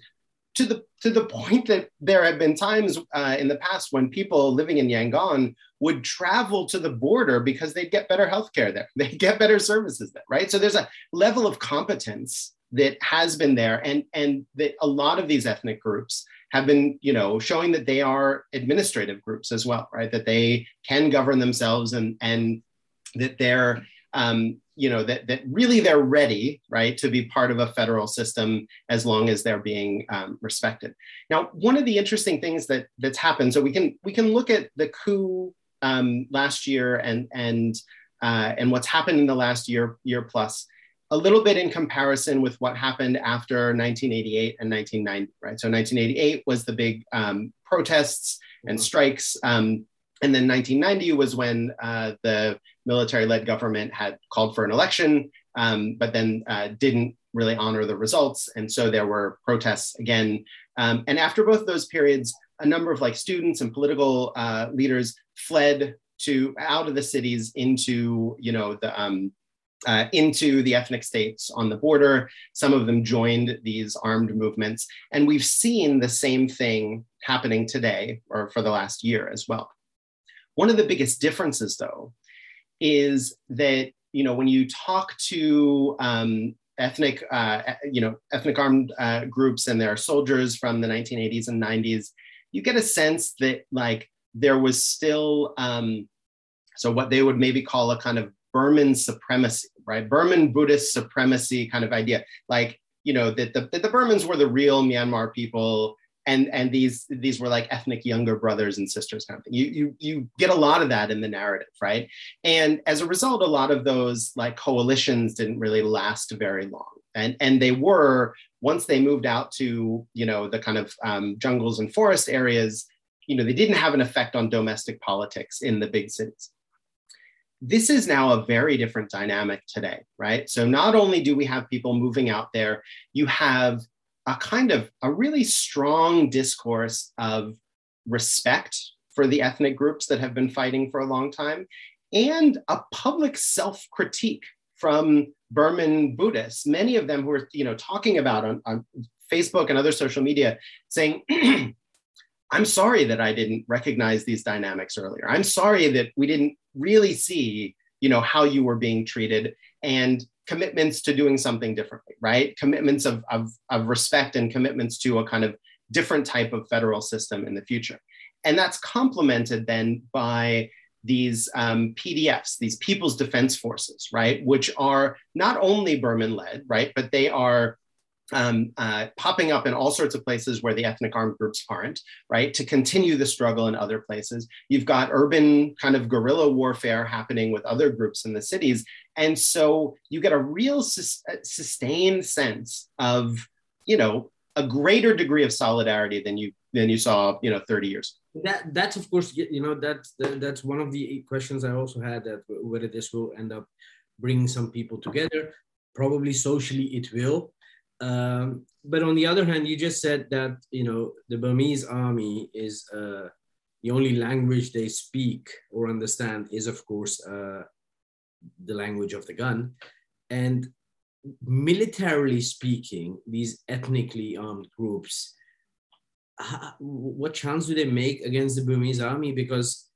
to the to the point that there have been times uh, in the past when people living in Yangon would travel to the border because they'd get better healthcare there, they get better services there, right? So there's a level of competence that has been there, and and that a lot of these ethnic groups have been, you know, showing that they are administrative groups as well, right? That they can govern themselves and and that they're um, you know that that really they're ready right to be part of a federal system as long as they're being um, respected now one of the interesting things that that's happened so we can we can look at the coup um, last year and and uh, and what's happened in the last year year plus a little bit in comparison with what happened after 1988 and 1990 right so 1988 was the big um, protests and mm-hmm. strikes um, and then 1990 was when uh, the military led government had called for an election, um, but then uh, didn't really honor the results. And so there were protests again. Um, and after both those periods, a number of like students and political uh, leaders fled to out of the cities into, you know, the, um, uh, into the ethnic states on the border. Some of them joined these armed movements. And we've seen the same thing happening today or for the last year as well. One of the biggest differences, though, is that you know when you talk to um, ethnic uh, you know ethnic armed uh, groups and their soldiers from the 1980s and 90s, you get a sense that like there was still um, so what they would maybe call a kind of Burman supremacy, right? Burman Buddhist supremacy kind of idea, like you know that the, that the Burmans were the real Myanmar people and and these these were like ethnic younger brothers and sisters kind of thing. You you you get a lot of that in the narrative, right? And as a result, a lot of those like coalitions didn't really last very long, and and they were once they moved out to you know the kind of um, jungles and forest areas, you know they didn't have an effect on domestic politics in the big cities. This is now a very different dynamic today, right? So not only do we have people moving out there, you have a kind of a really strong discourse of respect for the ethnic groups that have been fighting for a long time and a public self-critique from Burman Buddhists, many of them who are you know talking about on, on Facebook and other social media saying, I'm sorry that I didn't recognize these dynamics earlier. I'm sorry that we didn't really see, you know, how you were being treated. And commitments to doing something differently, right? Commitments of, of, of respect and commitments to a kind of different type of federal system in the future. And that's complemented then by these um, PDFs, these People's Defense Forces, right? Which are not only Burman led, right? But they are um, uh, popping up in all sorts of places where the ethnic armed groups aren't, right? To continue the struggle in other places. You've got urban kind of guerrilla warfare happening with other groups in the cities. And so you get a real sus- uh, sustained sense of, you know, a greater degree of solidarity than you than you saw, you know, 30 years. That that's of course, you know, that's that's one of the questions I also had that whether this will end up bringing some people together probably socially it will. Um, but on the other hand, you just said that you know the Burmese army is uh, the only language they speak or understand is of course uh, the language of the gun, and militarily speaking, these ethnically armed groups, what chance do they make against the Burmese army? Because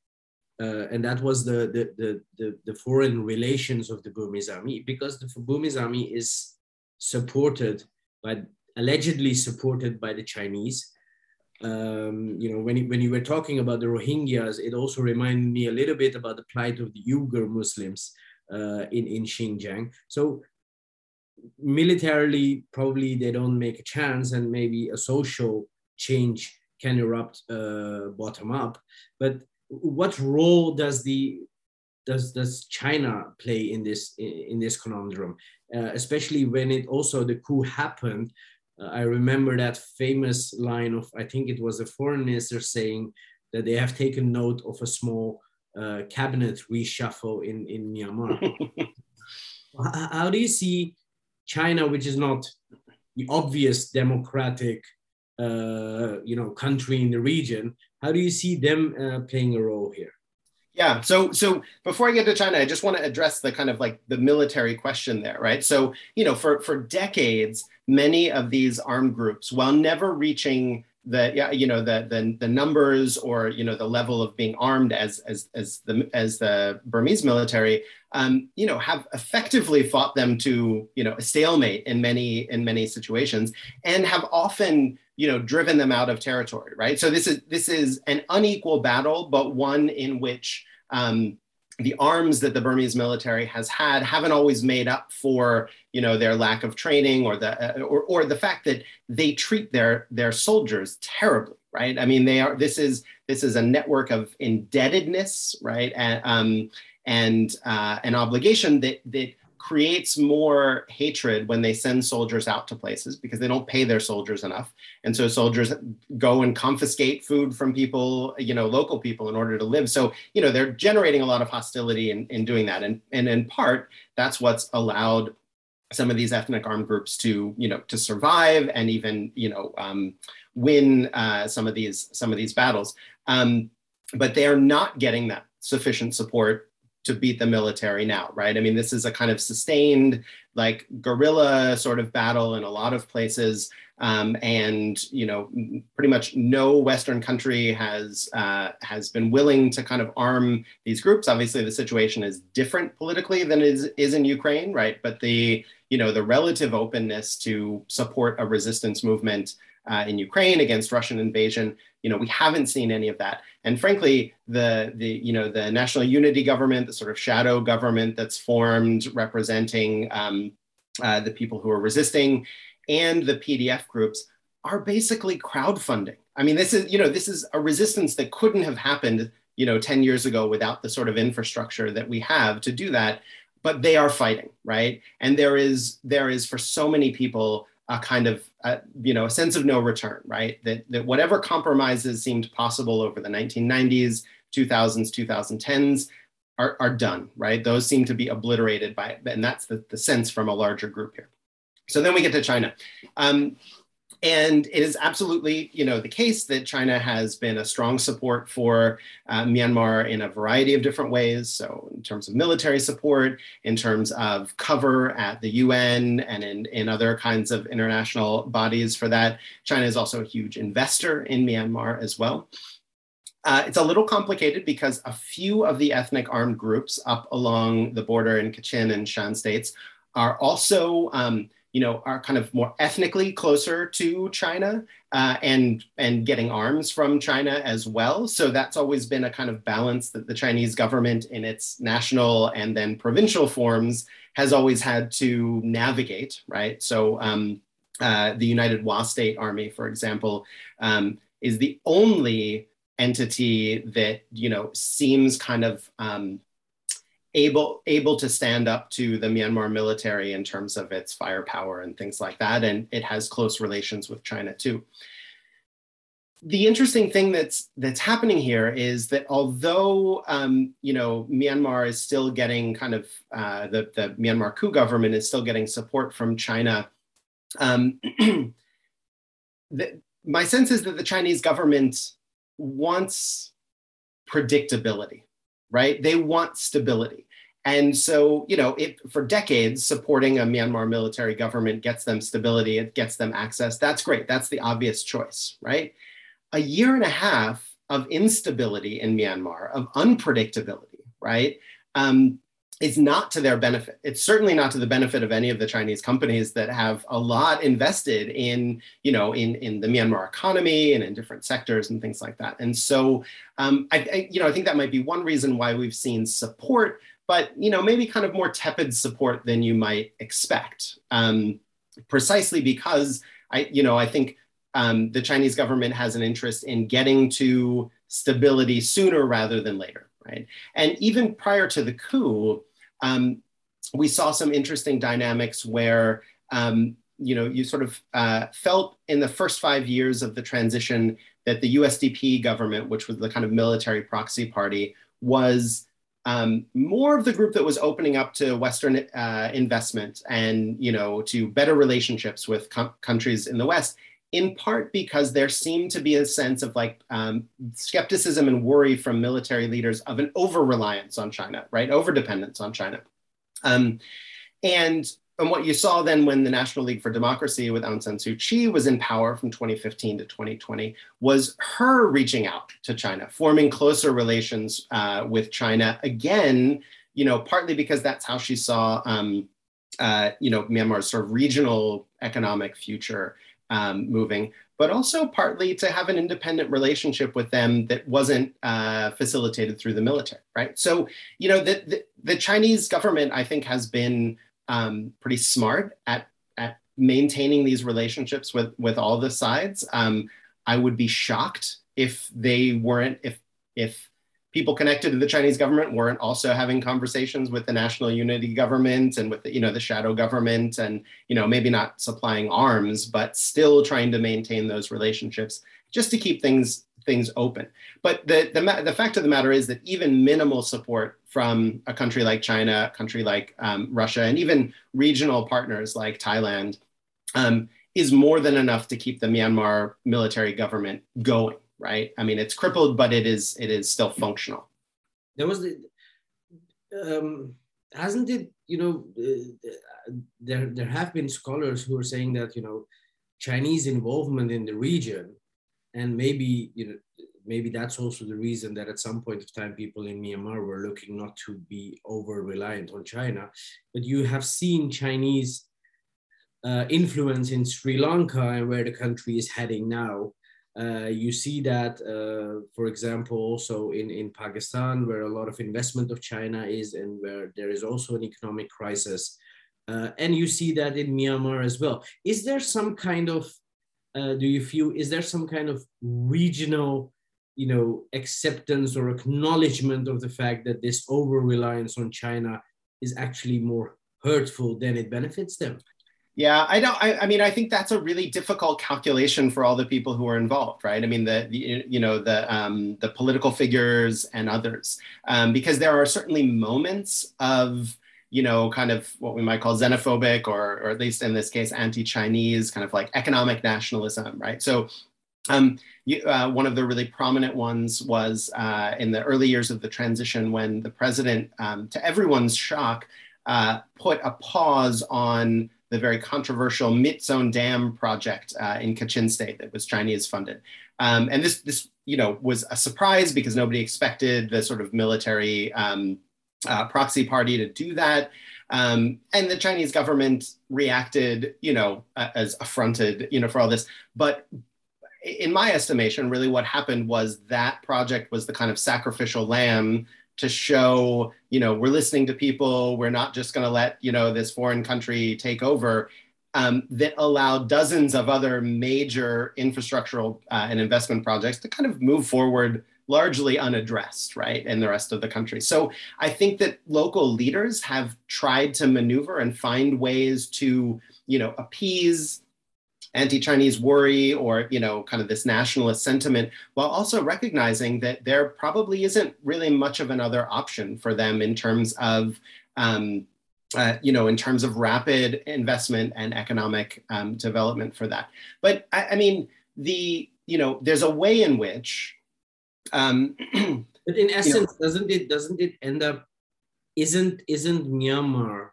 uh, and that was the, the, the, the, the foreign relations of the Burmese army, because the Burmese army is supported by, allegedly supported by the Chinese. Um, you know, when, you, when you were talking about the Rohingyas, it also reminded me a little bit about the plight of the Uyghur Muslims uh, in, in Xinjiang. So militarily, probably they don't make a chance and maybe a social change can erupt uh, bottom up. But what role does the does does China play in this in this conundrum, uh, especially when it also the coup happened? Uh, I remember that famous line of I think it was a foreign minister saying that they have taken note of a small uh, cabinet reshuffle in in Myanmar. How do you see China, which is not the obvious democratic uh, you know country in the region, how do you see them uh, playing a role here? Yeah. So so before I get to China, I just want to address the kind of like the military question there, right? So you know, for for decades, many of these armed groups, while never reaching the you know the the the numbers or you know the level of being armed as as as the as the Burmese military um, you know have effectively fought them to you know a stalemate in many in many situations and have often you know driven them out of territory right? So this is this is an unequal battle but one in which um, the arms that the Burmese military has had haven't always made up for you know their lack of training or the uh, or, or the fact that they treat their their soldiers terribly right? I mean they are this is this is a network of indebtedness right? And um and uh, an obligation that that creates more hatred when they send soldiers out to places because they don't pay their soldiers enough. And so soldiers go and confiscate food from people you know local people in order to live. So you know they're generating a lot of hostility in, in doing that. And, and in part that's what's allowed some of these ethnic armed groups to you know to survive and even you know um, win uh, some of these some of these battles. Um, but they are not getting that sufficient support to beat the military now, right? I mean, this is a kind of sustained, like guerrilla sort of battle in a lot of places. Um, and you know, pretty much no Western country has uh, has been willing to kind of arm these groups. Obviously, the situation is different politically than it is, is in Ukraine, right? But the you know the relative openness to support a resistance movement uh, in Ukraine against Russian invasion. You know, we haven't seen any of that. And frankly, the the you know the national unity government, the sort of shadow government that's formed representing um, uh, the people who are resisting, and the PDF groups are basically crowdfunding. I mean, this is you know this is a resistance that couldn't have happened you know 10 years ago without the sort of infrastructure that we have to do that but they are fighting right and there is there is for so many people a kind of you know a sense of no return right? That that whatever compromises seemed possible over the 1990s 2000s 2010s are, are done right? Those seem to be obliterated by and that's the, the sense from a larger group here. So then we get to china. Um, and it is absolutely, you know, the case that China has been a strong support for uh, Myanmar in a variety of different ways. So, in terms of military support, in terms of cover at the UN and in, in other kinds of international bodies for that, China is also a huge investor in Myanmar as well. Uh, it's a little complicated because a few of the ethnic armed groups up along the border in Kachin and Shan states are also um, you know, are kind of more ethnically closer to China uh, and and getting arms from China as well. So that's always been a kind of balance that the Chinese government, in its national and then provincial forms, has always had to navigate. Right. So um, uh, the United Wa State Army, for example, um, is the only entity that you know seems kind of um, able able to stand up to the Myanmar military in terms of its firepower and things like that, and it has close relations with China too. the interesting thing that's that's happening here is that although um, you know Myanmar is still getting kind of uh, the the Myanmar coup government is still getting support from China, um, the, my sense is that the Chinese government wants predictability, right? They want stability. And so, you know, for decades, supporting a Myanmar military government gets them stability, it gets them access. That's great. That's the obvious choice, right? A year and a half of instability in Myanmar, of unpredictability, right? Um, is not to their benefit. It's certainly not to the benefit of any of the Chinese companies that have a lot invested in, you know, in, in the Myanmar economy and in different sectors and things like that. And so, um, I, I, you know, I think that might be one reason why we've seen support but you know maybe kind of more tepid support than you might expect um, precisely because i you know i think um, the chinese government has an interest in getting to stability sooner rather than later right? And even prior to the coup um, we saw some interesting dynamics where um, you know you sort of uh, felt in the first five years of the transition that the usdp government which was the kind of military proxy party was um, more of the group that was opening up to Western uh, investment and you know to better relationships with com- countries in the West, in part because there seemed to be a sense of like um, skepticism and worry from military leaders of an over reliance on China, right? Over dependence on China. Um, and and what you saw then when the National League for Democracy with Aung San Suu Kyi was in power from 2015 to 2020 was her reaching out to China, forming closer relations uh, with China. Again, you know, partly because that's how she saw, um, uh, you know, Myanmar's sort of regional economic future um, moving, but also partly to have an independent relationship with them that wasn't uh, facilitated through the military, right? So, you know, the, the, the Chinese government, I think, has been um, pretty smart at at maintaining these relationships with with all the sides. Um, I would be shocked if they weren't if if people connected to the Chinese government weren't also having conversations with the national unity government and with the, you know the shadow government and you know maybe not supplying arms but still trying to maintain those relationships just to keep things things open. But the, the, the fact of the matter is that even minimal support from a country like China, a country like um, Russia, and even regional partners like Thailand um, is more than enough to keep the Myanmar military government going. Right? I mean, it's crippled, but it is it is still functional. There was the, um, hasn't it? You know, uh, there there have been scholars who are saying that you know Chinese involvement in the region and maybe you know maybe that's also the reason that at some point of time people in Myanmar were looking not to be over reliant on China, but you have seen Chinese uh, influence in Sri Lanka and where the country is heading now. Uh, you see that, uh, for example, also in, in Pakistan, where a lot of investment of China is and where there is also an economic crisis. Uh, and you see that in Myanmar as well. Is there some kind of uh, do you feel is there some kind of regional you know acceptance or acknowledgement of the fact that this over reliance on china is actually more hurtful than it benefits them yeah i don't I, I, mean i think that's a really difficult calculation for all the people who are involved right i mean the, the you know the um, the political figures and others um, because there are certainly moments of you know, kind of what we might call xenophobic, or, or at least in this case, anti-Chinese, kind of like economic nationalism, right? So um, you, uh, one of the really prominent ones was uh, in the early years of the transition when the president, um, to everyone's shock, uh, put a pause on the very controversial Myitsone Dam project uh, in Kachin State that was Chinese funded. Um, and this, this, you know, was a surprise because nobody expected the sort of military um, uh, proxy party to do that. Um, and the Chinese government reacted, you know, as affronted, you know, for all this. But in my estimation, really what happened was that project was the kind of sacrificial lamb to show, you know, we're listening to people. We're not just going to let, you know, this foreign country take over. Um, that allowed dozens of other major infrastructural uh, and investment projects to kind of move forward largely unaddressed, right, in the rest of the country. So I think that local leaders have tried to maneuver and find ways to, you know, appease anti-Chinese worry or you know kind of this nationalist sentiment, while also recognizing that there probably isn't really much of another option for them in terms of um, uh, you know, in terms of rapid investment and economic um, development for that. But I, I, mean, the you know, there's a way in which. Um, but in essence, you know, doesn't it doesn't it end up? Isn't isn't Myanmar?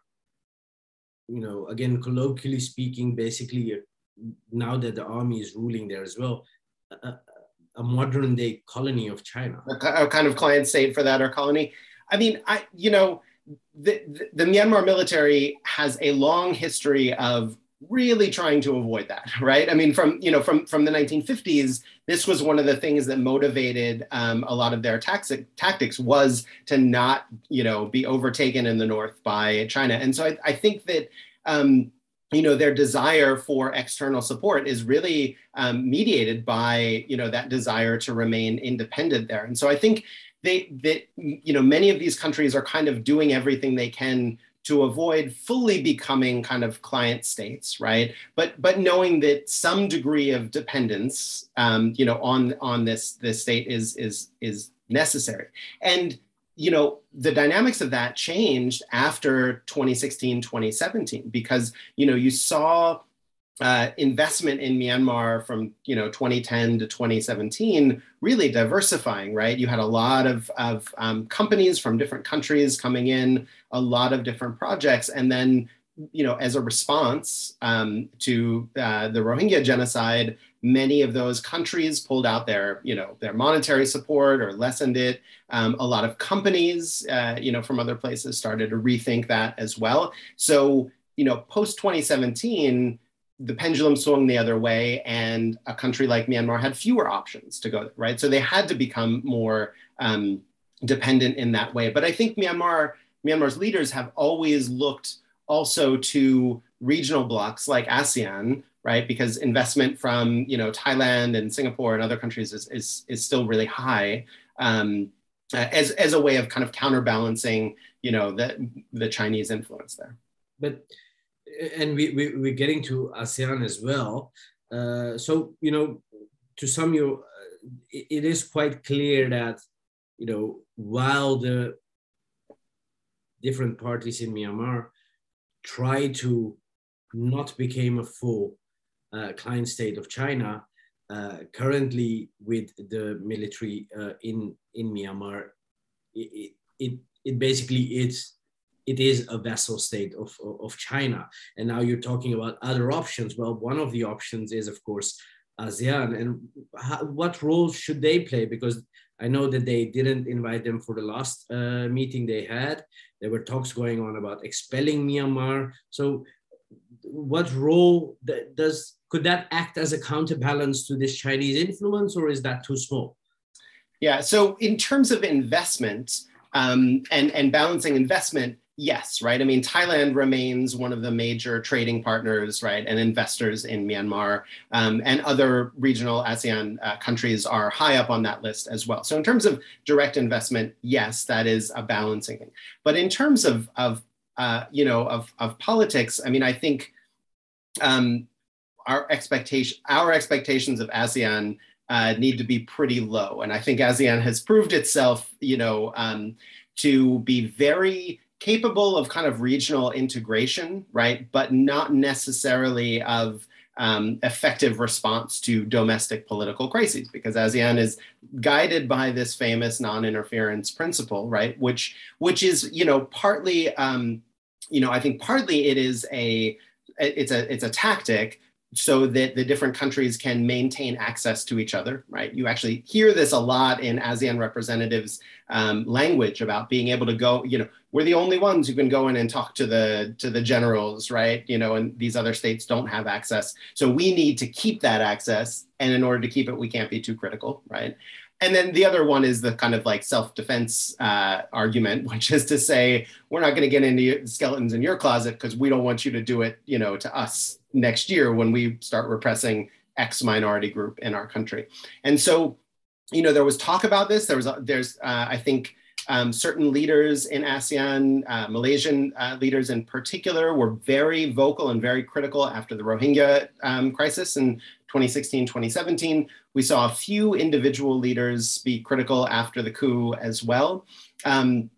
You know, again, colloquially speaking, basically, now that the army is ruling there as well, a, a modern day colony of China, a, kind of client state for that or colony. I mean, I you know the, the, the, Myanmar military has a long history of really trying to avoid that, right? I mean, from you know from from the 1950s, this was one of the things that motivated um, a lot of their taxic, tactics was to not you know be overtaken in the north by China, and so I, I think that. Um, you know their desire for external support is really um, mediated by you know that desire to remain independent there and so i think they that you know many of these countries are kind of doing everything they can to avoid fully becoming kind of client states, right? But but knowing that some degree of dependence, um, you know, on on this this state is is is necessary. And you know the dynamics of that changed after 2016 2017 because you know you saw uh, investment in Myanmar from you know 2010 to 2017 really diversifying, right? You had a lot of, of um, companies from different countries coming in, a lot of different projects, and then you know as a response um, to uh, the Rohingya genocide, many of those countries pulled out their you know their monetary support or lessened it. Um, a lot of companies uh, you know from other places started to rethink that as well. So you know post 2017 the pendulum swung the other way and a country like Myanmar had fewer options to go, right? So they had to become more um, dependent in that way. But I think Myanmar, Myanmar's leaders have always looked also to regional blocs like ASEAN, right? Because investment from you know Thailand and Singapore and other countries is is, is still really high um, as as a way of kind of counterbalancing you know the the Chinese influence there. But and we, we we're getting to ASEAN as well. Uh, so you know, to sum you, uh, it, it is quite clear that you know while the different parties in Myanmar try to not become a uh, client state of China, uh, currently with the military uh, in in Myanmar, it, it, it basically is it is a vassal state of, of China. And now you're talking about other options. Well, one of the options is, of course, ASEAN. And how, what role should they play? Because I know that they didn't invite them for the last uh, meeting they had. There were talks going on about expelling Myanmar. So, what role does could that act as a counterbalance to this Chinese influence, or is that too small? Yeah. So, in terms of investment um, and and balancing investment, yes, right? I mean, Thailand remains one of the major trading partners, right, and investors in Myanmar, um, and other regional ASEAN uh, countries are high up on that list as well. So, in terms of direct investment, yes, that is a balancing thing. But in terms of of uh, you know of of politics, I mean, I think um, our expectation our expectations of ASEAN. Uh, need to be pretty low, and I think ASEAN has proved itself, you know, um, to be very capable of kind of regional integration, right? But not necessarily of um, effective response to domestic political crises, because ASEAN is guided by this famous non-interference principle, right? Which which is you know partly um, you know I think partly it is a it's a it's a tactic so that the different countries can maintain access to each other, right? You actually hear this a lot in ASEAN representatives' um, language about being able to go, you know, we're the only ones who can go in and talk to the to the generals, right? You know, and these other states don't have access. So we need to keep that access. And in order to keep it, we can't be too critical, right? and then the other one is the kind of like self-defense uh, argument, which is to say we're not going to get into skeletons in your closet because we don't want you to do it, you know, to us next year when we start repressing X minority group in our country. And so, you know, there was talk about this. There was, there's, uh, I think, um, certain leaders in ASEAN, uh, Malaysian uh, leaders in particular, were very vocal and very critical after the Rohingya um, crisis in 2016, 2017. We saw a few individual leaders be critical after the coup as well. Um,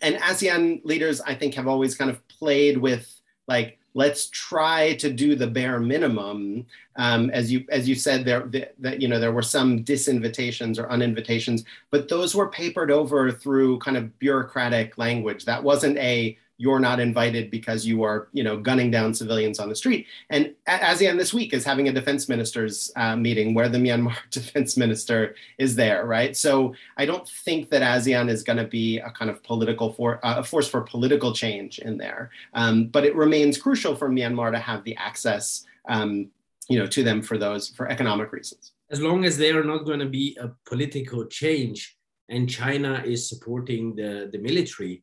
and ASEAN leaders, I think, have always kind of played with like let's try to do the bare minimum. Um, as you as you said, there that you know there were some disinvitations or uninvitations, but those were papered over through kind of bureaucratic language. That wasn't a you're not invited because you are, you know, gunning down civilians on the street. And ASEAN this week is having a defense ministers uh, meeting where the Myanmar defense minister is there, right? So I don't think that ASEAN is going to be a kind of political for uh, a force for political change in there, um, but it remains crucial for Myanmar to have the access, um, you know, to them for those for economic reasons. As long as they are not going to be a political change, and China is supporting the the military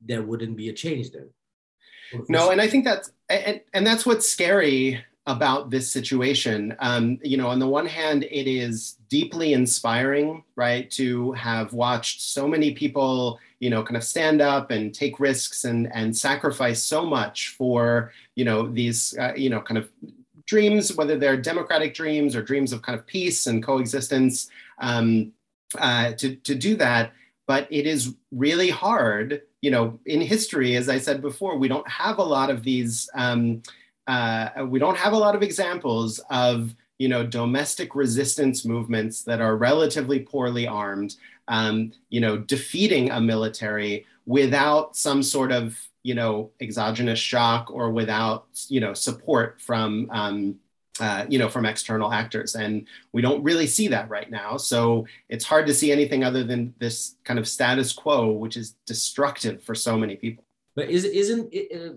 there wouldn't be a change then. No, and I think that's and, and that's what's scary about this situation. Um, you know, on the one hand, it is deeply inspiring, right, to have watched so many people, you know, kind of stand up and take risks and and sacrifice so much for, you know, these, uh, you know, kind of dreams, whether they're democratic dreams or dreams of kind of peace and coexistence. Um, uh, to to do that, but it is really hard you know, in history, as I said before, we don't have a lot of these, um, uh, we don't have a lot of examples of, you know, domestic resistance movements that are relatively poorly armed, um, you know, defeating a military without some sort of, you know, exogenous shock or without, you know, support from, um, uh, you know, from external actors. And we don't really see that right now. So it's hard to see anything other than this kind of status quo, which is destructive for so many people. But is, isn't it, uh,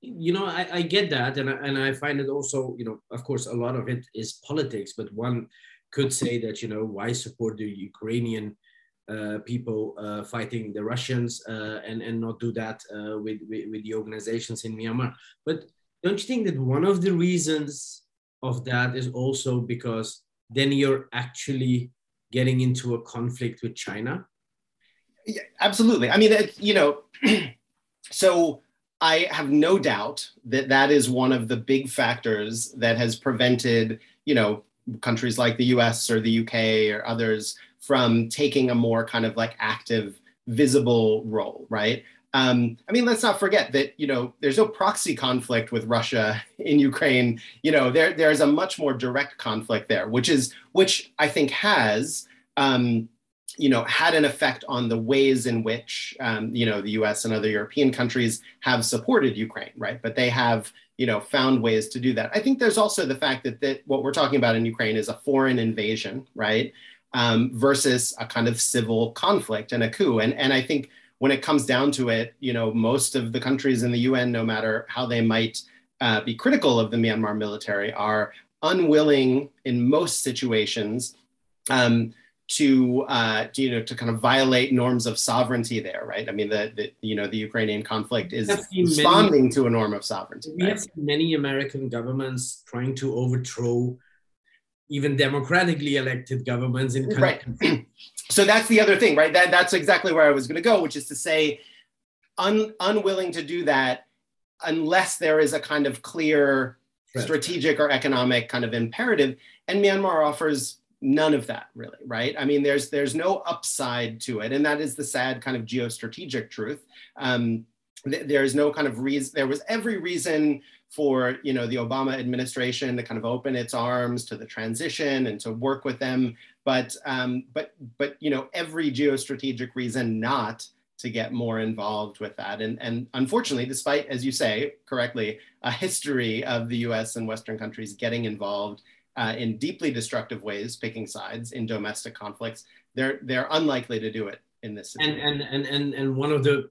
you know, I, I get that. And I, and I find it also, you know, of course, a lot of it is politics, but one could say that, you know, why support the Ukrainian uh, people uh, fighting the Russians uh, and, and not do that uh, with, with, with the organizations in Myanmar. But don't you think that one of the reasons of that is also because then you're actually getting into a conflict with China? Yeah, absolutely. I mean, you know, so I have no doubt that that is one of the big factors that has prevented, you know, countries like the US or the UK or others from taking a more kind of like active, visible role, right? Um, I mean, let's not forget that you know there's no proxy conflict with Russia in Ukraine. You know, there there's a much more direct conflict there, which is which I think has um, you know had an effect on the ways in which um, you know the U.S. and other European countries have supported Ukraine, right? But they have you know found ways to do that. I think there's also the fact that that what we're talking about in Ukraine is a foreign invasion, right? Um, versus a kind of civil conflict and a coup, and and I think when it comes down to it, you know, most of the countries in the UN, no matter how they might uh, be critical of the Myanmar military, are unwilling in most situations um, to, uh, to, you know to kind of violate norms of sovereignty there, right? I mean, the, the you know the Ukrainian conflict is responding many, to a norm of sovereignty. We right? have many American governments trying to overthrow even democratically elected governments in countries. Right. So that's the other thing, right? That, that's exactly where I was going to go, which is to say, un, unwilling to do that unless there is a kind of clear right. strategic or economic kind of imperative. And Myanmar offers none of that really right i mean there's there's no upside to it and that is the sad kind of geostrategic truth um, th- there's no kind of reason there was every reason for you know the Obama administration to kind of open its arms to the transition and to work with them, but um, but but you know every geostrategic reason not to get more involved with that. And and unfortunately, despite as you say correctly, a history of the U.S. and Western countries getting involved uh, in deeply destructive ways, picking sides in domestic conflicts, they're they're unlikely to do it in this. Situation. And and and and and one of the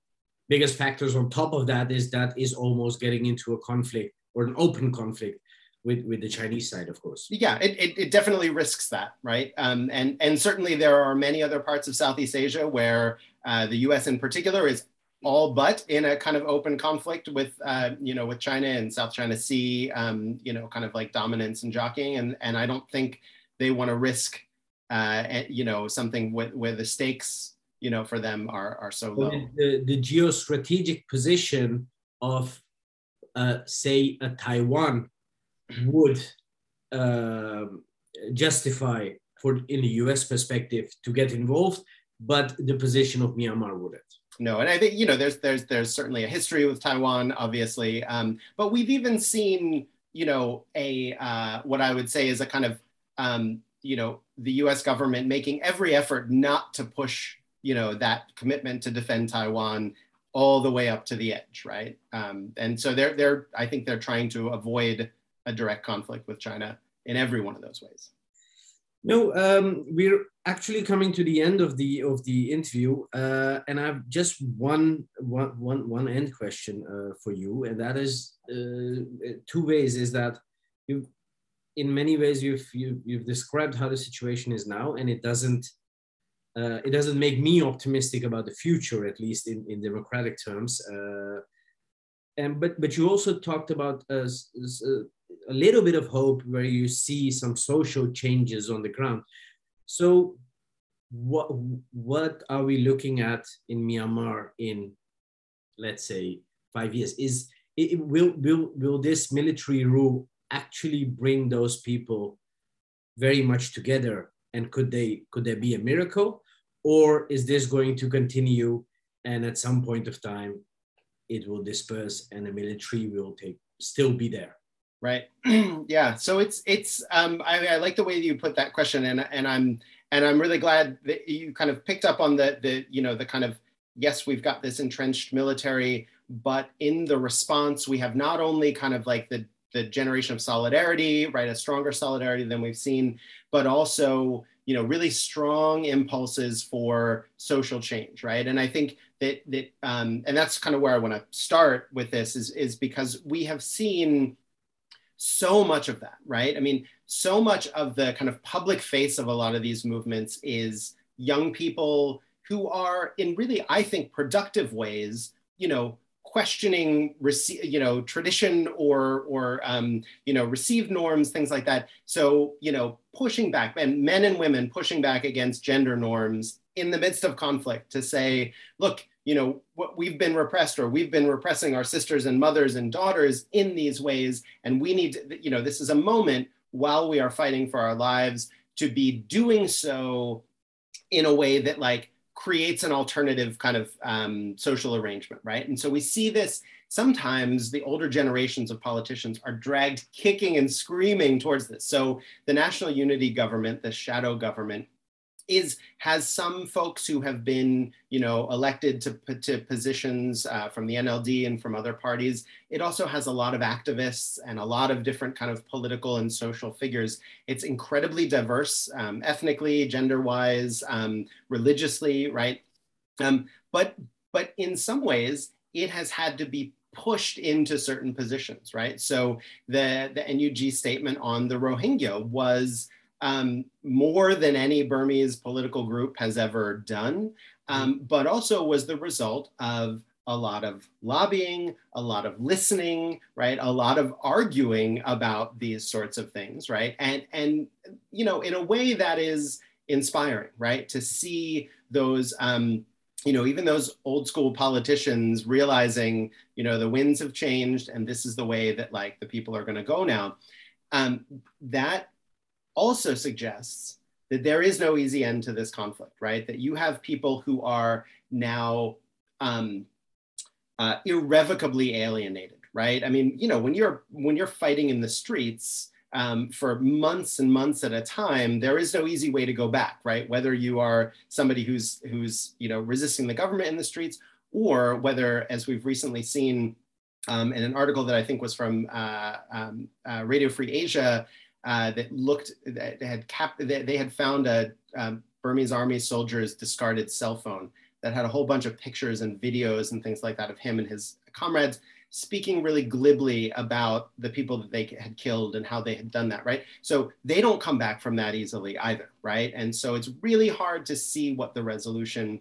biggest factors on top of that is that is almost getting into a conflict or an open conflict with, with the Chinese side, of course. Yeah, it, it, it definitely risks that, right? Um, and, and certainly there are many other parts of Southeast Asia where uh, the US in particular is all but in a kind of open conflict with, uh, you know, with China and South China Sea, um, you know, kind of like dominance and jockeying. And, and I don't think they want to risk, uh, you know, something with, where the stakes you know, for them are, are so low. The, the geostrategic position of, uh, say, a Taiwan would uh, justify, for in the U.S. perspective, to get involved, but the position of Myanmar wouldn't. No, and I think you know, there's there's there's certainly a history with Taiwan, obviously, um, but we've even seen, you know, a uh, what I would say is a kind of um, you know the U.S. government making every effort not to push you know that commitment to defend Taiwan all the way up to the edge, right? Um, and so they're they're I think they're trying to avoid a direct conflict with China in every one of those ways. No, um, we're actually coming to the end of the of the interview, uh, and I've just one one one one end question uh, for you, and that is uh, two ways. Is that you in many ways you've you, you've described how the situation is now and it doesn't uh, it doesn't make me optimistic about the future at least in, in democratic terms uh, and but but you also talked about uh, a little bit of hope where you see some social changes on the ground. So what what are we looking at in myanmar in let's say five years? Is it, will will will this military rule actually bring those people very much together? And could they could there be a miracle? Or is this going to continue and at some point of time it will disperse and the military will take still be there right yeah so it's it's um I, I like the way you put that question and and i'm and i'm really glad that you kind of picked up on the the you know the kind of yes we've got this entrenched military but in the response we have not only kind of like the the generation of solidarity, right? A stronger solidarity than we've seen, but also, you know, really strong impulses for social change, right? And I think that that um, and that's kind of where I want to start with this is is because we have seen so much of that, right? I mean, so much of the kind of public face of a lot of these movements is young people who are in really, I think, productive ways, you know, questioning you know tradition or or um, you know received norms things like that so you know pushing back and men and women pushing back against gender norms in the midst of conflict to say look you know what we've been repressed or we've been repressing our sisters and mothers and daughters in these ways and we need to, you know this is a moment while we are fighting for our lives to be doing so in a way that like creates an alternative kind of um, social arrangement, right? And so we see this sometimes the older generations of politicians are dragged kicking and screaming towards this. So the national unity government, the shadow government, is has some folks who have been you know elected to, to positions uh, from the NLD and from other parties. It also has a lot of activists and a lot of different kind of political and social figures. It's incredibly diverse, um, ethnically, gender-wise, um, religiously, right? Um, but but in some ways, it has had to be pushed into certain positions, right? So the the NUG statement on the Rohingya was um, more than any Burmese political group has ever done, um, but also was the result of a lot of lobbying, a lot of listening, right? A lot of arguing about these sorts of things, right? And and you know, in a way that is inspiring, right? To see those. Um, you know, even those old school politicians realizing, you know, the winds have changed and this is the way that like the people are going to go now. Um, that also suggests that there is no easy end to this conflict, right? That you have people who are now um, uh, irrevocably alienated, right? I mean, you know, when you're when you're fighting in the streets um, for months and months at a time, there is no easy way to go back, right? Whether you are somebody who's who's you know resisting the government in the streets, or whether, as we've recently seen um, in an article that I think was from uh, um, uh, Radio Free Asia uh, that looked that had cap they, had found a um, Burmese army soldier's discarded cell phone that had a whole bunch of pictures and videos and things like that of him and his comrades speaking really glibly about the people that they had killed and how they had done that, right? So they don't come back from that easily either, right? And so it's really hard to see what the resolution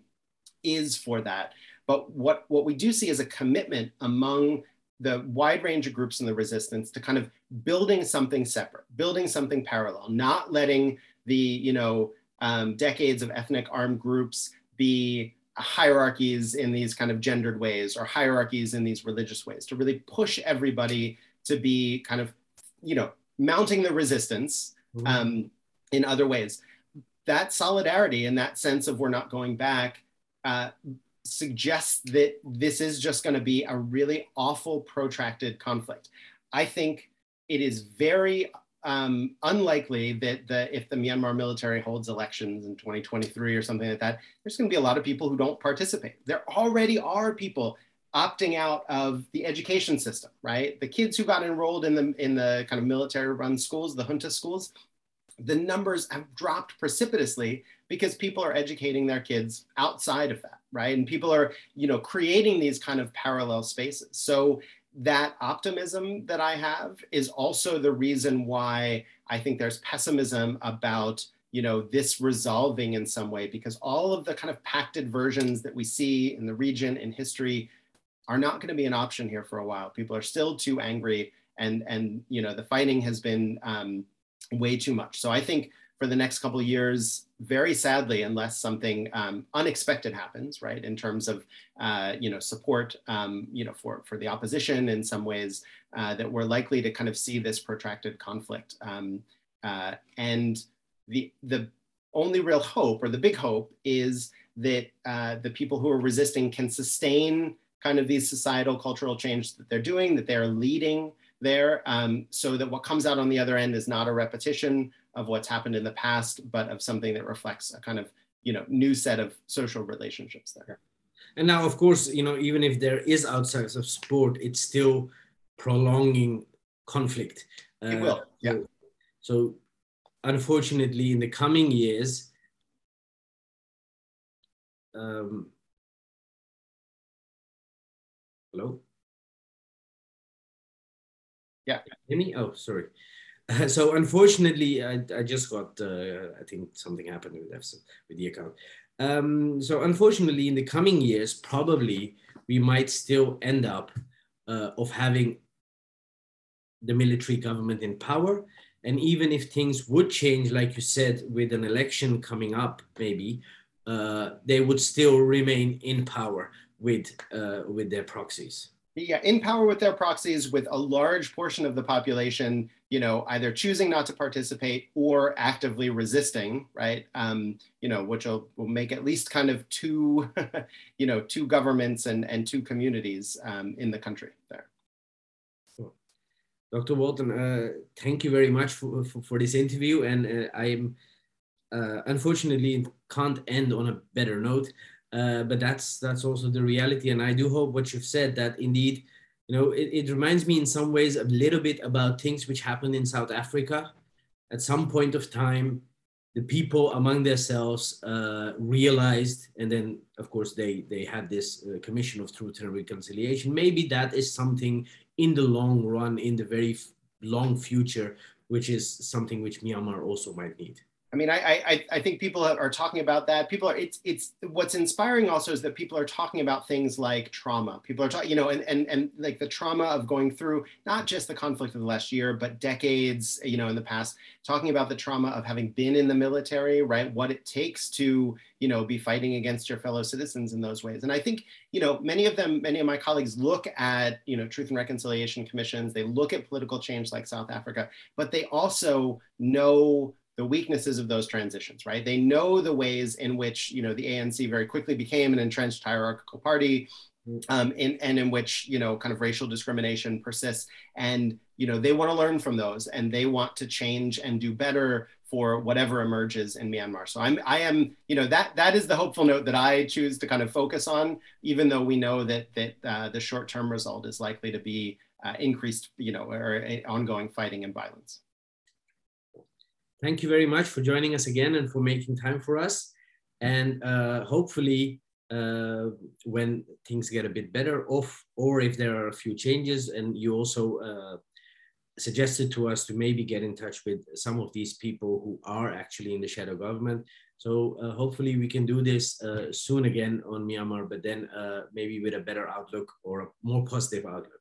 is for that. But what, what we do see is a commitment among the wide range of groups in the resistance to kind of building something separate, building something parallel, not letting the you know um, decades of ethnic armed groups be hierarchies in these kind of gendered ways or hierarchies in these religious ways, to really push everybody to be kind of, you know, mounting the resistance mm-hmm. um, in other ways. That solidarity and that sense of we're not going back uh, suggests that this is just going to be a really awful, protracted conflict. I think it is very um, unlikely that the, if the Myanmar military holds elections in 2023 or something like that, there's going to be a lot of people who don't participate. There already are people opting out of the education system, right? The kids who got enrolled in the in the kind of military-run schools, the junta schools, the numbers have dropped precipitously because people are educating their kids outside of that, right? And people are, you know, creating these kind of parallel spaces. So that optimism that I have is also the reason why I think there's pessimism about you know this resolving in some way because all of the kind of pacted versions that we see in the region in history are not going to be an option here for a while. People are still too angry, and and you know the fighting has been um, way too much. So I think for the next couple of years, very sadly, unless something um, unexpected happens, right, in terms of uh, you know support, um, you know, for for the opposition in some ways, uh, that we're likely to kind of see this protracted conflict. Um, uh, and the the only real hope, or the big hope, is that uh, the people who are resisting can sustain kind of these societal cultural change that they're doing, that they're leading there, um, so that what comes out on the other end is not a repetition of what's happened in the past, but of something that reflects a kind of you know new set of social relationships there. And now, of course, you know even if there is outside of sport, it's still prolonging conflict. It uh, will, yeah. So, so, unfortunately, in the coming years. Um, hello. Yeah. Hear me? Oh, sorry. so unfortunately, I, I just got, uh, I think something happened with, with the account. Um, so unfortunately, in the coming years, probably we might still end up uh, of having the military government in power. And even if things would change, like you said, with an election coming up, maybe uh, they would still remain in power with uh, with their proxies yeah, in power with their proxies, with a large portion of the population, you know, either choosing not to participate or actively resisting, right? Um, you know, which will, will make at least kind of two, you know, two governments and, and two communities um, in the country there. Dr. Walton, uh, thank you very much for, for, for this interview. And uh, I am uh, unfortunately can't end on a better note. Uh, but that's that's also the reality. And i do hope what you've said that indeed you know it, it reminds me in some ways a little bit about things which happened in south africa. At some point of time the people among themselves uh, realized and then of course they they had this uh, commission of truth and reconciliation. Maybe that is something in the long run in the very long future which is something which myanmar also might need I mean, I, I, I think people are talking about that. People are, it's, it's, what's inspiring also is that people are talking about things like trauma. People are talking, you know, and, and, and like the trauma of going through not just the conflict of the last year, but decades, you know, in the past, talking about the trauma of having been in the military, right? What it takes to, you know, be fighting against your fellow citizens in those ways. And I think, you know, many of them, many of my colleagues look at, you know, truth and reconciliation commissions, they look at political change like South Africa, but they also know the weaknesses of those transitions, right? They know the ways in which, you know, the ANC very quickly became an entrenched hierarchical party, um, in, and in which, you know, kind of racial discrimination persists. And, you know, they want to learn from those and they want to change and do better for whatever emerges in Myanmar. So I'm, I am, you know, that that is the hopeful note that I choose to kind of focus on, even though we know that that uh, the short-term result is likely to be uh, increased, you know, or uh, ongoing fighting and violence thank you very much for joining us again and for making time for us. And uh, hopefully, uh, when things get a bit better off, or if there are a few changes, and you also uh, suggested to us to maybe get in touch with some of these people who are actually in the shadow government. So uh, hopefully we can do this uh, soon again on Myanmar, but then uh, maybe with a better outlook or a more positive outlook.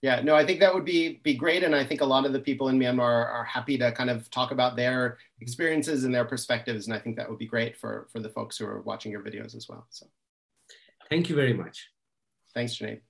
Yeah, no, I think that would be be great, and I think a lot of the people in Myanmar are, are, happy to kind of talk about their experiences and their perspectives, and I think that would be great for for the folks who are watching your videos as well. So, thank you very much. Thanks, Junaid.